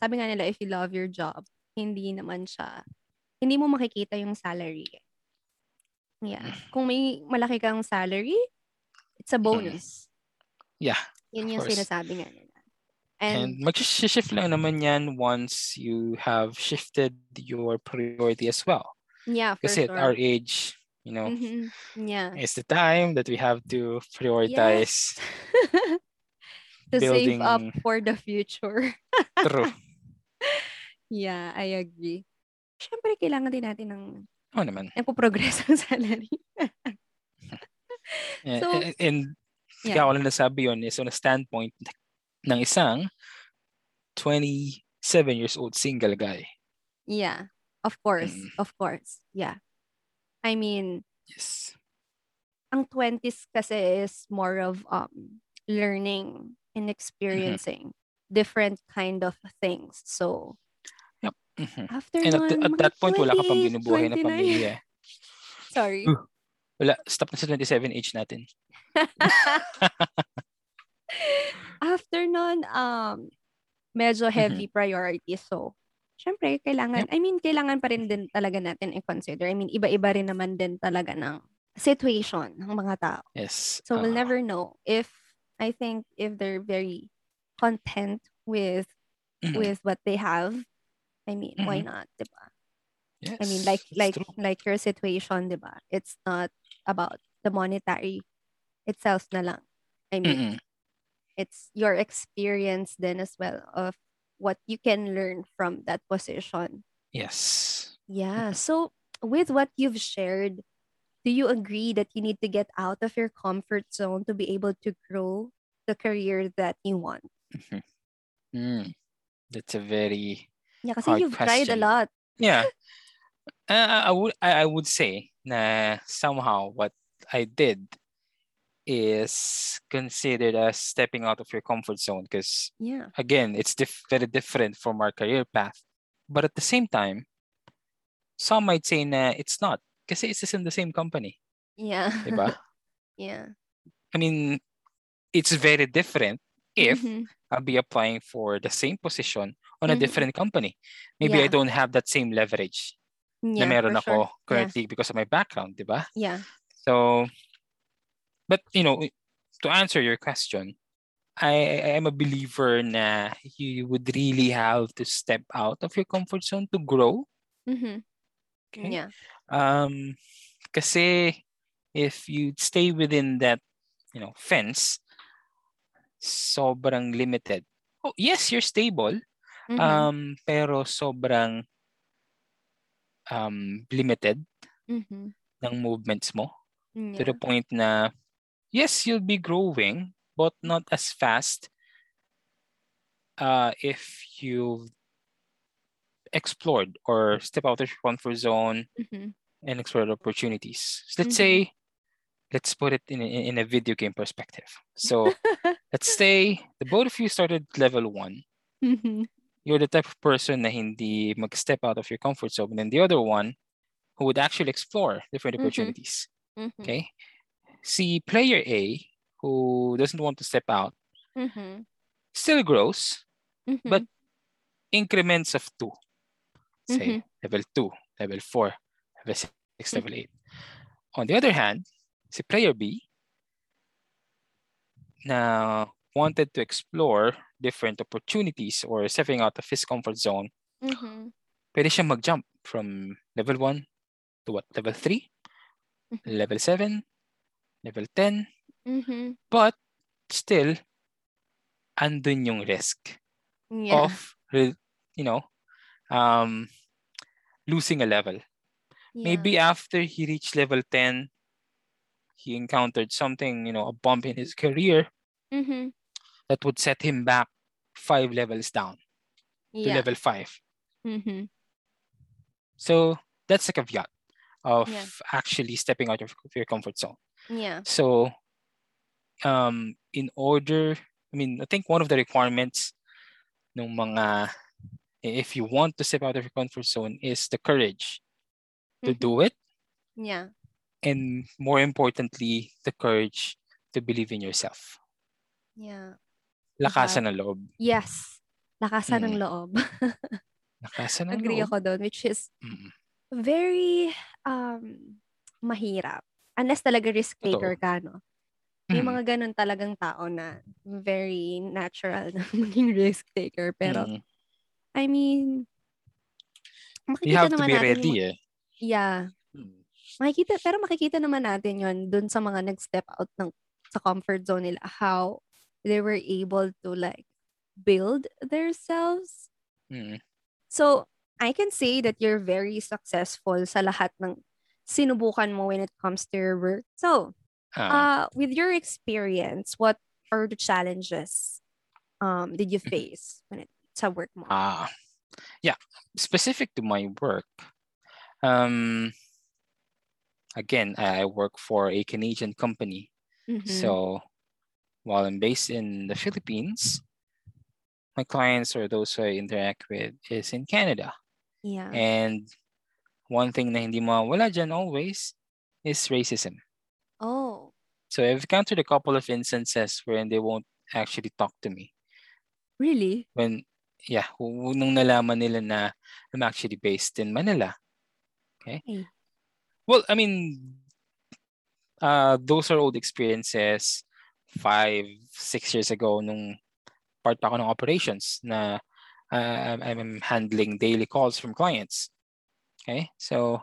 Sabi nga nila, if you love your job, hindi naman siya, hindi mo makikita yung salary. Yeah. Kung may malaki kang salary, it's a bonus. yeah Yun yung course. sinasabi nga nila. And And, mag-shift lang naman yan once you have shifted your priority as well. yeah, for Kasi sure. at our age, you know, Mhm. Yeah. it's the time that we have to prioritize to save up building for the future. true. Yeah, I agree. Siyempre, kailangan din natin ng Oo naman. nagpo-progress ang salary. Eh, So, eh, and yeah. kaya ko lang nasabi yun is on a standpoint ng isang 27 years old single guy. Yeah. Of course. Mm. Of course. Yeah. I mean, Yes. ang 20s kasi is more of um learning and experiencing different kind of things. So, Mhm. after And at, nun, at that point, wala ka pang 28, binubuhay na 29. pamilya. Sorry. Uh. Wala, stop na sa 27 age natin. after nun, um, medyo heavy priority. So, syempre, kailangan, I mean, kailangan pa rin din talaga natin i-consider. I mean, iba-iba rin naman din talaga ng situation ng mga tao. Yes. So we'll uh, never know if I think if they're very content with mhm, with what they have. I mean, why Mhm. not, 'di ba? Yes. I mean, like like true. like your situation, 'di ba? It's not about the monetary itself na lang. I mean, Mm-mm. it's your experience then as well of what you can learn from that position. Yes. Yeah. So with what you've shared, do you agree that you need to get out of your comfort zone to be able to grow the career that you want? Mhm. Mm. That's a very Yeah, kasi hard you've tried a lot. Yeah. Uh, I would I, would say na somehow what I did is considered as stepping out of your comfort zone because Yeah. again it's dif- very different from our career path but at the same time some might say na it's not because it's just in the same company Yeah. diba? yeah. I mean it's very different if Mhm. I'll be applying for the same position on a Mhm. different company maybe I don't have that same leverage na Yeah, meron ako sure. Yeah. because of my background diba? Yeah. So, but you know, to answer your question, I I am a believer na you would really have to step out of your comfort zone to grow. Mm-hmm. Okay. Yeah. Um, kasi if you stay within that, you know, fence, sobrang limited. Oh, yes, you're stable. Mhm. Um, pero sobrang um limited Mhm. ng movements mo. to the point na yes you'll be growing but not as fast uh, if you've explored or step out of your comfort zone Mhm. and explore opportunities so let's Mhm. say let's put it in a, in a video game perspective so let's say the both of you started level one Mhm. You're the type of person na hindi mag-step out of your comfort zone and then the other one who would actually explore different Mhm. opportunities Mhm. Okay. See player A who doesn't want to step out Mhm. still grows Mhm. But- increments of two. Say Mhm. level two, level four, level six, Mm. level eight. On the other hand, si player B now wanted to explore different opportunities or stepping out of his comfort zone, Mhm. pwede siya mag-jump from level 1 to what? Level 3, Mhm. level 7, level 10, Mhm. but still andun yung risk Yeah. of you know um losing a level Yeah. maybe after he reached level 10 he encountered something you know a bump in his career Mhm. That would set him back five levels down to level 5 Mhm. so that's a caveat of Yeah. actually stepping out of your comfort zone Yeah. so um in order i mean i think one of the requirements ng mga if you want to step out of your comfort zone is the courage to Mhm. do it Yeah. and more importantly the courage to believe in yourself Yeah. Lakasan ng loob Yes. Lakasan ng Mm. loob. lakasan ng Agree loob ako doon, which is Mm. very um mahirap. Unless talaga risk taker Totoo. ka, no? May Mm. mga ganun talagang tao na very natural na maging risk taker. Pero, Mm. I mean, you makikita have to naman be natin ready yung, eh yeah, Mm. makikita, pero makikita naman natin yon dun sa mga nag-step out ng sa comfort zone nila, how they were able to like build themselves. Mm. So, I can say that you're very successful sa lahat ng sinubukan mo when it comes to your work. So, Ah, uh, with your experience, what are the challenges um did you Mhm. face when it sa work mo? ah yeah specific to my work um again i work for a canadian company Mhm. So while I'm based in the Philippines, my clients or those who I interact with is in Canada. yeah. And one thing na hindi mawala dyan always is racism. oh. So I've encountered a couple of instances wherein they won't actually talk to me. Really? When, yeah, nung nalaman nila na I'm actually based in Manila. Ay. Well, I mean, uh, those are old experiences five, six years ago nung part pa ako ng operations na uh, I'm handling daily calls from clients. Okay? So,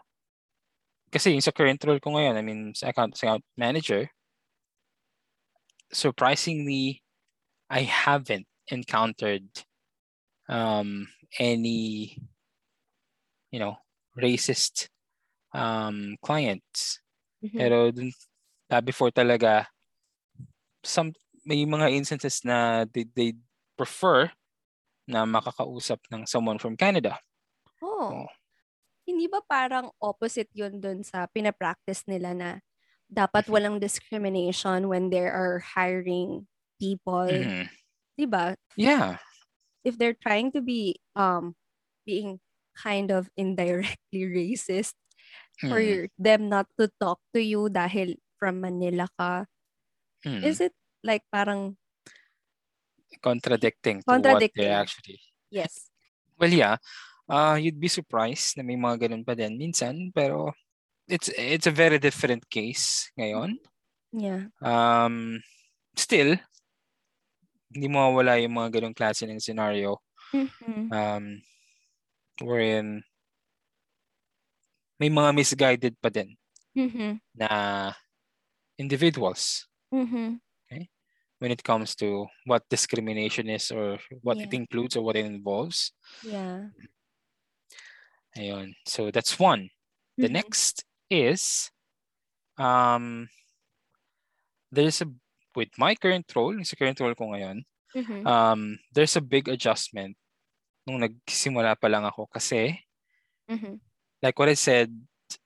kasi yung sa current role ko ngayon, I mean, sa account, sa account manager, surprisingly, I haven't encountered um, any, you know, racist um, clients. Mhm. Pero dun, before talaga, some, may mga instances na they, they prefer na makakausap ng someone from Canada. Oh. Oh. Hindi ba parang opposite yun dun sa pinapractice nila na dapat Mhm. walang discrimination when they are hiring people, Mhm. 'di ba? Yeah. If they're trying to be um being kind of indirectly racist for Mm. your- them not to talk to you dahil from Manila ka, Mm. is it like parang Contradicting to what they actually yes. Well, yeah. Uh, you'd be surprised na may mga ganun pa din minsan, pero it's it's a very different case ngayon. Yeah. Um, still, hindi mo mawala yung mga ganung klase ng scenario Mhm. um, wherein may mga misguided pa din Mhm. na individuals Mhm. when it comes to what discrimination is or what it Yeah. includes or what it involves. Yeah. Ayun. So that's one. The Mhm. next is um there's a with my current role, sa current role ko ngayon, Mhm. um there's a big adjustment nung nagsimula pa lang ako kasi Mhm. like what I said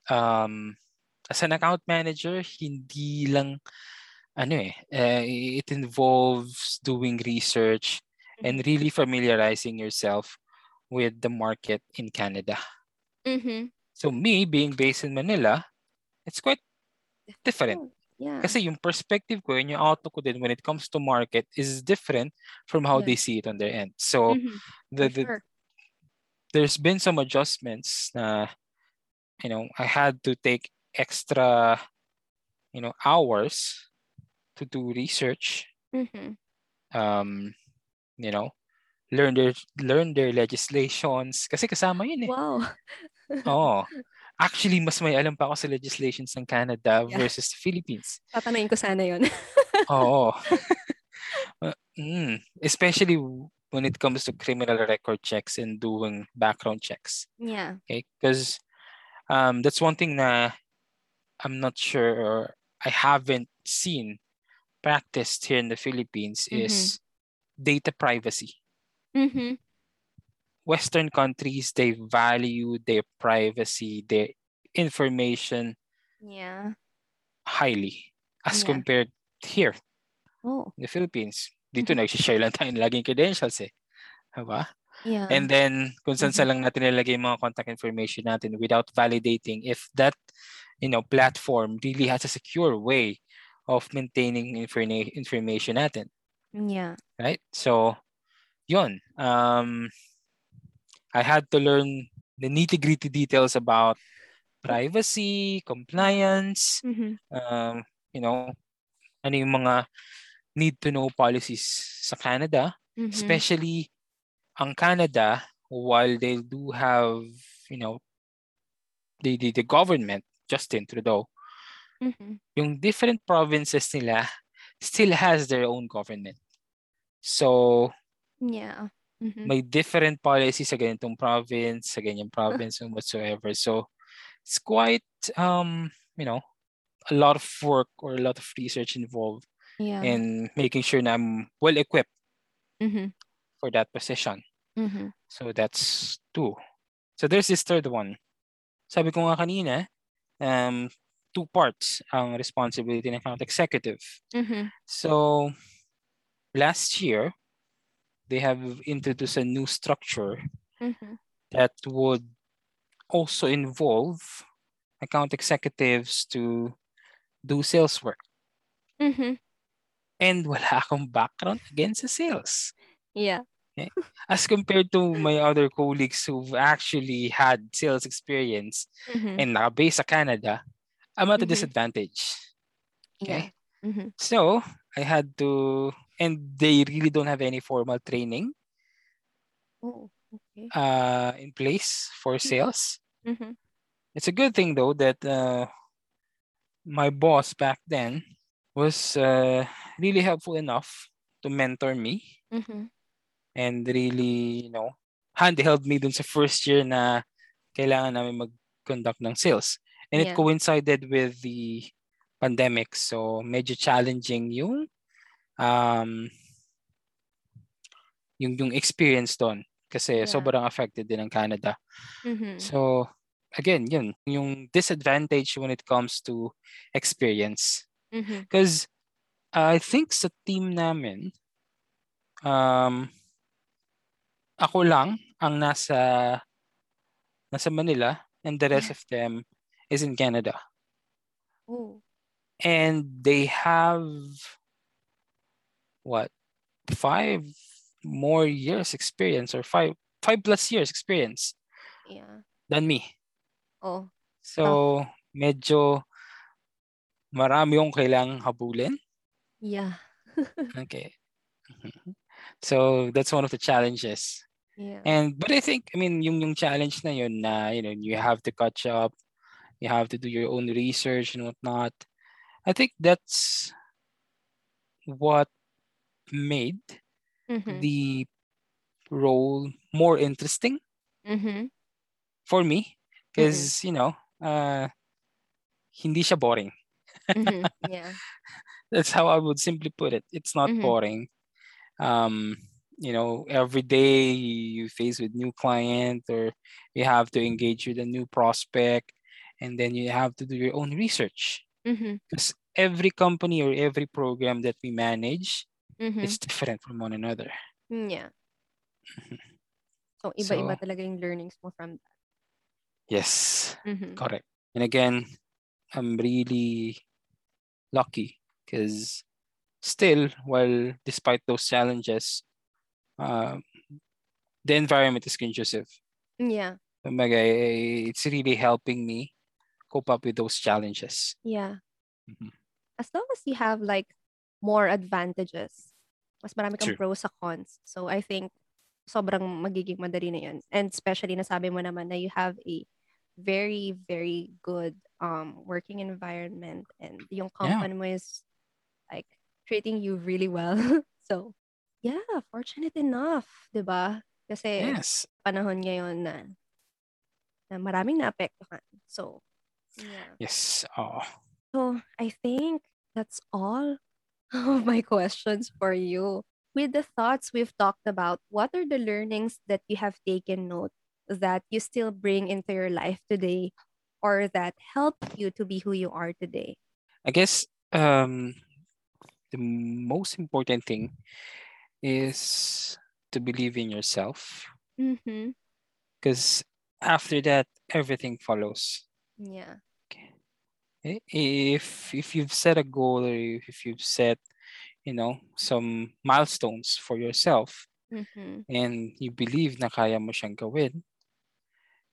um as an account manager, hindi lang ano eh, uh, it involves doing research and really familiarizing yourself with the market in Canada. Mhm. So me being based in Manila, it's quite different. Oh, Yeah. Kasi yung perspective ko and yung outlook ko din when it comes to market is different from how Yeah. they see it on their end. So Mhm. the, the, sure. there's been some adjustments na you know I had to take extra you know hours to do research Mhm. um you know learn their learn their legislations kasi kasama yun eh. Wow. Oo. Actually, mas may alam pa ako sa legislations ng Canada Yeah. versus the Philippines. Tatanungin ko sana yun. Oo. Uh, mm, especially when it comes to criminal record checks and doing background checks. yeah. Okay? Because um, that's one thing na I'm not sure or I haven't seen practiced here in the Philippines Mhm. is data privacy. Mhm. Western countries, they value their privacy, their information Yeah. highly as Yeah. compared here Oh. in the Philippines. Dito Mhm. nag-share lang tayo ng laging credentials eh. Diba? Yeah. And then kung saan Mhm. saan lang natin nilagay mga contact information natin without validating if that you know platform really has a secure way of maintaining informa- information natin. yeah. Right? So, yun. Um, I had to learn the nitty-gritty details about privacy, compliance, Mhm. um, you know, ano yung mga need to know policies sa Canada, Mhm. especially ang Canada, while they do have, you know, the, the, the government, Justin Trudeau, Mhm. yung different provinces nila still has their own government. So, Yeah. Mhm. may different policies sa ganitong province, sa ganyang province, and whatsoever. So, it's quite, um, you know, a lot of work or a lot of research involved Yeah. in making sure na I'm well equipped Mhm. for that position. Mhm. So that's two. So there's this third one. Sabi ko nga kanina, um, two parts ang responsibility ng account executive. Mhm. So last year, they have introduced a new structure Mhm. that would also involve account executives to do sales work. Mhm. And wala akong background again sa sales. Yeah. As compared to my other colleagues who've actually had sales experience Mhm. and nakabase sa Canada, I'm at a Mhm. disadvantage. Okay. Mm-hmm. So I had to, and they really don't have any formal training Oh, okay. uh, in place for sales. Mm-hmm. It's a good thing though that uh, my boss back then was uh, really helpful enough to mentor me Mm-hmm. and really, you know, handheld me dun sa first year na kailangan namin mag-conduct ng sales. And it Yeah. coincided with the pandemic. So medyo challenging yung um yung yung experience doon kasi Yeah. sobrang affected din ng Canada. Mm-hmm. So again, yun yung disadvantage when it comes to experience. Mm-hmm. Because I think sa team namin, um, ako lang ang nasa nasa Manila and the rest of them is in Canada. Oh. And they have what five more years experience or five five plus years experience Yeah. than me. Oh. So medyo marami yung kailangang habulin. Yeah. Okay. Mhm. So that's one of the challenges. Yeah. And but I think I mean yung yung challenge na yun na you know you have to catch up, you have to do your own research and whatnot. I think that's what made Mm-hmm. the role more interesting Mm-hmm. for me because you know uh hindi siya boring. mm-hmm. Yeah. That's how I would simply put it. It's not Mhm. boring. Um, you know, every day you face with new client or you have to engage with a new prospect and then you have to do your own research. Mm-hmm. Because every company or every program that we manage Mm-hmm. is different from one another. Yeah. Mhm. So, iba-iba So- talaga yung learnings mo from that. Yes, Mm-hmm. correct. And again, I'm really lucky because still, while despite those challenges, uh, the environment is conducive. Yeah. Eh, it's really helping me cope up with those challenges. Yeah. Mhm. As long as you have like more advantages, mas marami kang True. pros sa cons. So, I think sobrang magiging madali na yun. And especially nasabi mo naman na you have a very, very good um working environment and yung company mo is like treating you really well. so, yeah, fortunate enough, 'di ba? Kasi Yes. panahon ngayon na na maraming naapektuhan. So, yeah. Yes. Oh, So, I think that's all of my questions for you. With the thoughts we've talked about, what are the learnings that you have taken note that you still bring into your life today or that help you to be who you are today? I guess um, the most important thing is to believe in yourself Mm-hmm. because after that, everything follows. Yeah. Okay. If if you've set a goal or if you've set, you know, some milestones for yourself Mm-hmm. and you believe na kaya mo siyang gawin,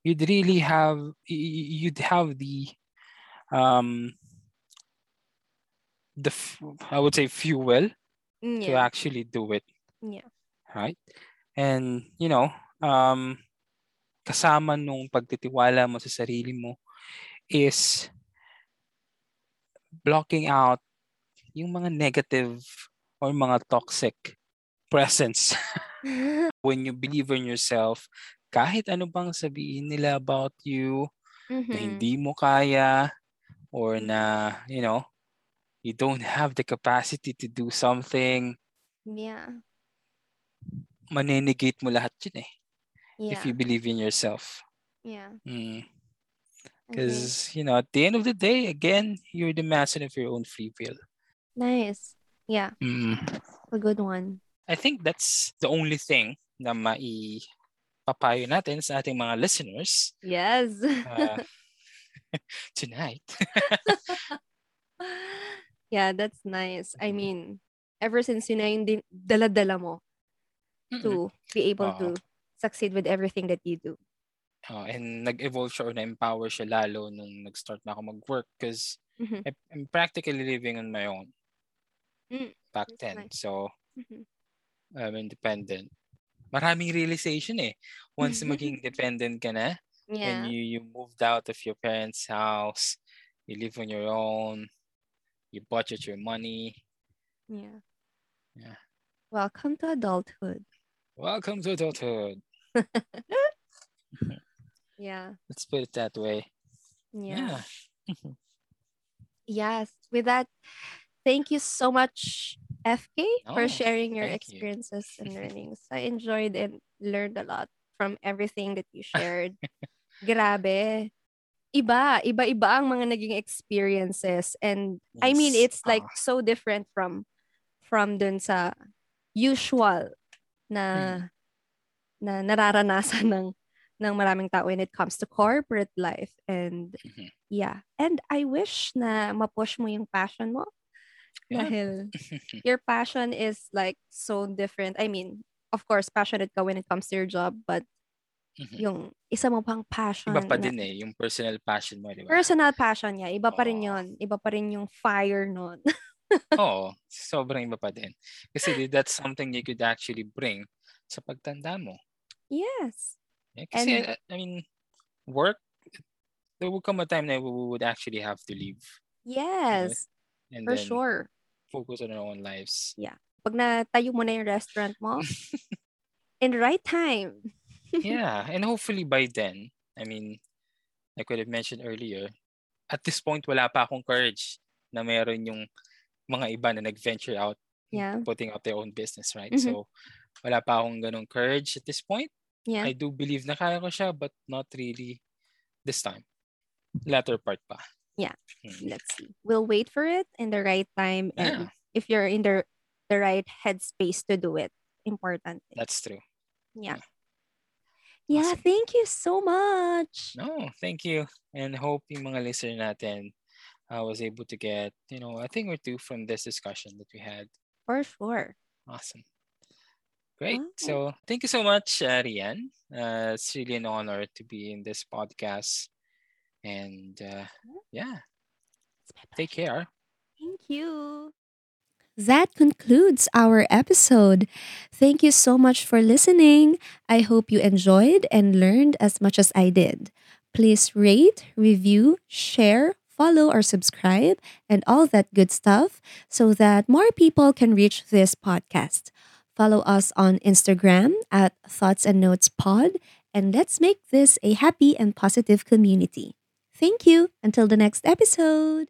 you'd really have you'd have the um the I would say fuel to Yeah. actually do it, Yeah. right? And you know, um kasama nung pagtitiwala mo sa sarili mo is blocking out yung mga negative or mga toxic presence when you believe in yourself kahit ano bang sabihin nila about you na mm-hmm. hindi mo kaya or na you know you don't have the capacity to do something Yeah. manenegate mo lahat yun eh Yeah. if you believe in yourself yeah. Mm. Because, you know, at the end of the day, again, you're the master of your own free will. Nice. Yeah. Mm. A good one. I think that's the only thing na maipapayo natin sa ating mga listeners Yes. uh, tonight. yeah, that's nice. I mean, ever since yun na yung din- dala-dala mo Mm-mm. to be able Oo. to succeed with everything that you do. Uh, and nag-evolve siya or na-empower siya lalo nung nag-start na ako mag-work because Mhm. I'm practically living on my own Mm, back that's then. nice. So, Mhm. I'm independent. Maraming realization eh. Once maging independent ka na, when yeah. you, you moved out of your parents' house, you live on your own, you budget your money. Yeah. Yeah. Welcome to adulthood. Welcome to adulthood. Yeah. Let's put it that way. Yeah. Yeah. Yes. With that, thank you so much, FK, for Oh, sharing your thank you. experiences and learnings. I enjoyed and learned a lot from everything that you shared. Grabe. Iba, iba-iba ang mga naging experiences and I mean it's like Ah. so different from from dun sa usual na Hmm. na nararanasan ng ng maraming tao when it comes to corporate life and Mhm. yeah and I wish na ma-push mo yung passion mo Yeah. dahil your passion is like so different I mean of course passionate ka when it comes to your job but Mhm. yung isa mo pang passion Iba pa na- din eh, yung personal passion mo, di ba? personal passion niya iba pa rin yon iba pa rin yung fire nun Oo, sobrang iba pa din. Kasi that's something you could actually bring sa pagtanda mo. yes Yeah, kasi, And- I, I mean, work, there will come a time that we would actually have to leave yes and for sure focus on our own lives. pag natayo mo na yung restaurant mo in the right time yeah, and hopefully by then, I mean, like what I mentioned earlier, at this point, wala pa akong courage na meron yung mga iba na nag-venture out, yeah putting out their own business, right? Mhm. So, wala pa akong ganong courage at this point. Yeah I do believe na kaya ko siya, but not really this time. Latter part pa. Yeah. Mm. let's see we'll wait for it in the right time and if you're in the the right headspace to do it important That's true. yeah yeah. yeah Awesome. thank you so much No, thank you. And hope yung mga listener natin uh, was able to get, you know, a thing or two from this discussion that we had. for sure Awesome. Great. Wow. So thank you so much, uh, Rian. Uh, it's really an honor to be in this podcast. And uh, yeah, take care. thank you That concludes our episode. Thank you so much for listening. I hope you enjoyed and learned as much as I did. Please rate, review, share, follow, or subscribe, and all that good stuff so that more people can reach this podcast. Follow us on Instagram at Thoughts and Notes Pod, and let's make this a happy and positive community. Thank you. Until the next episode.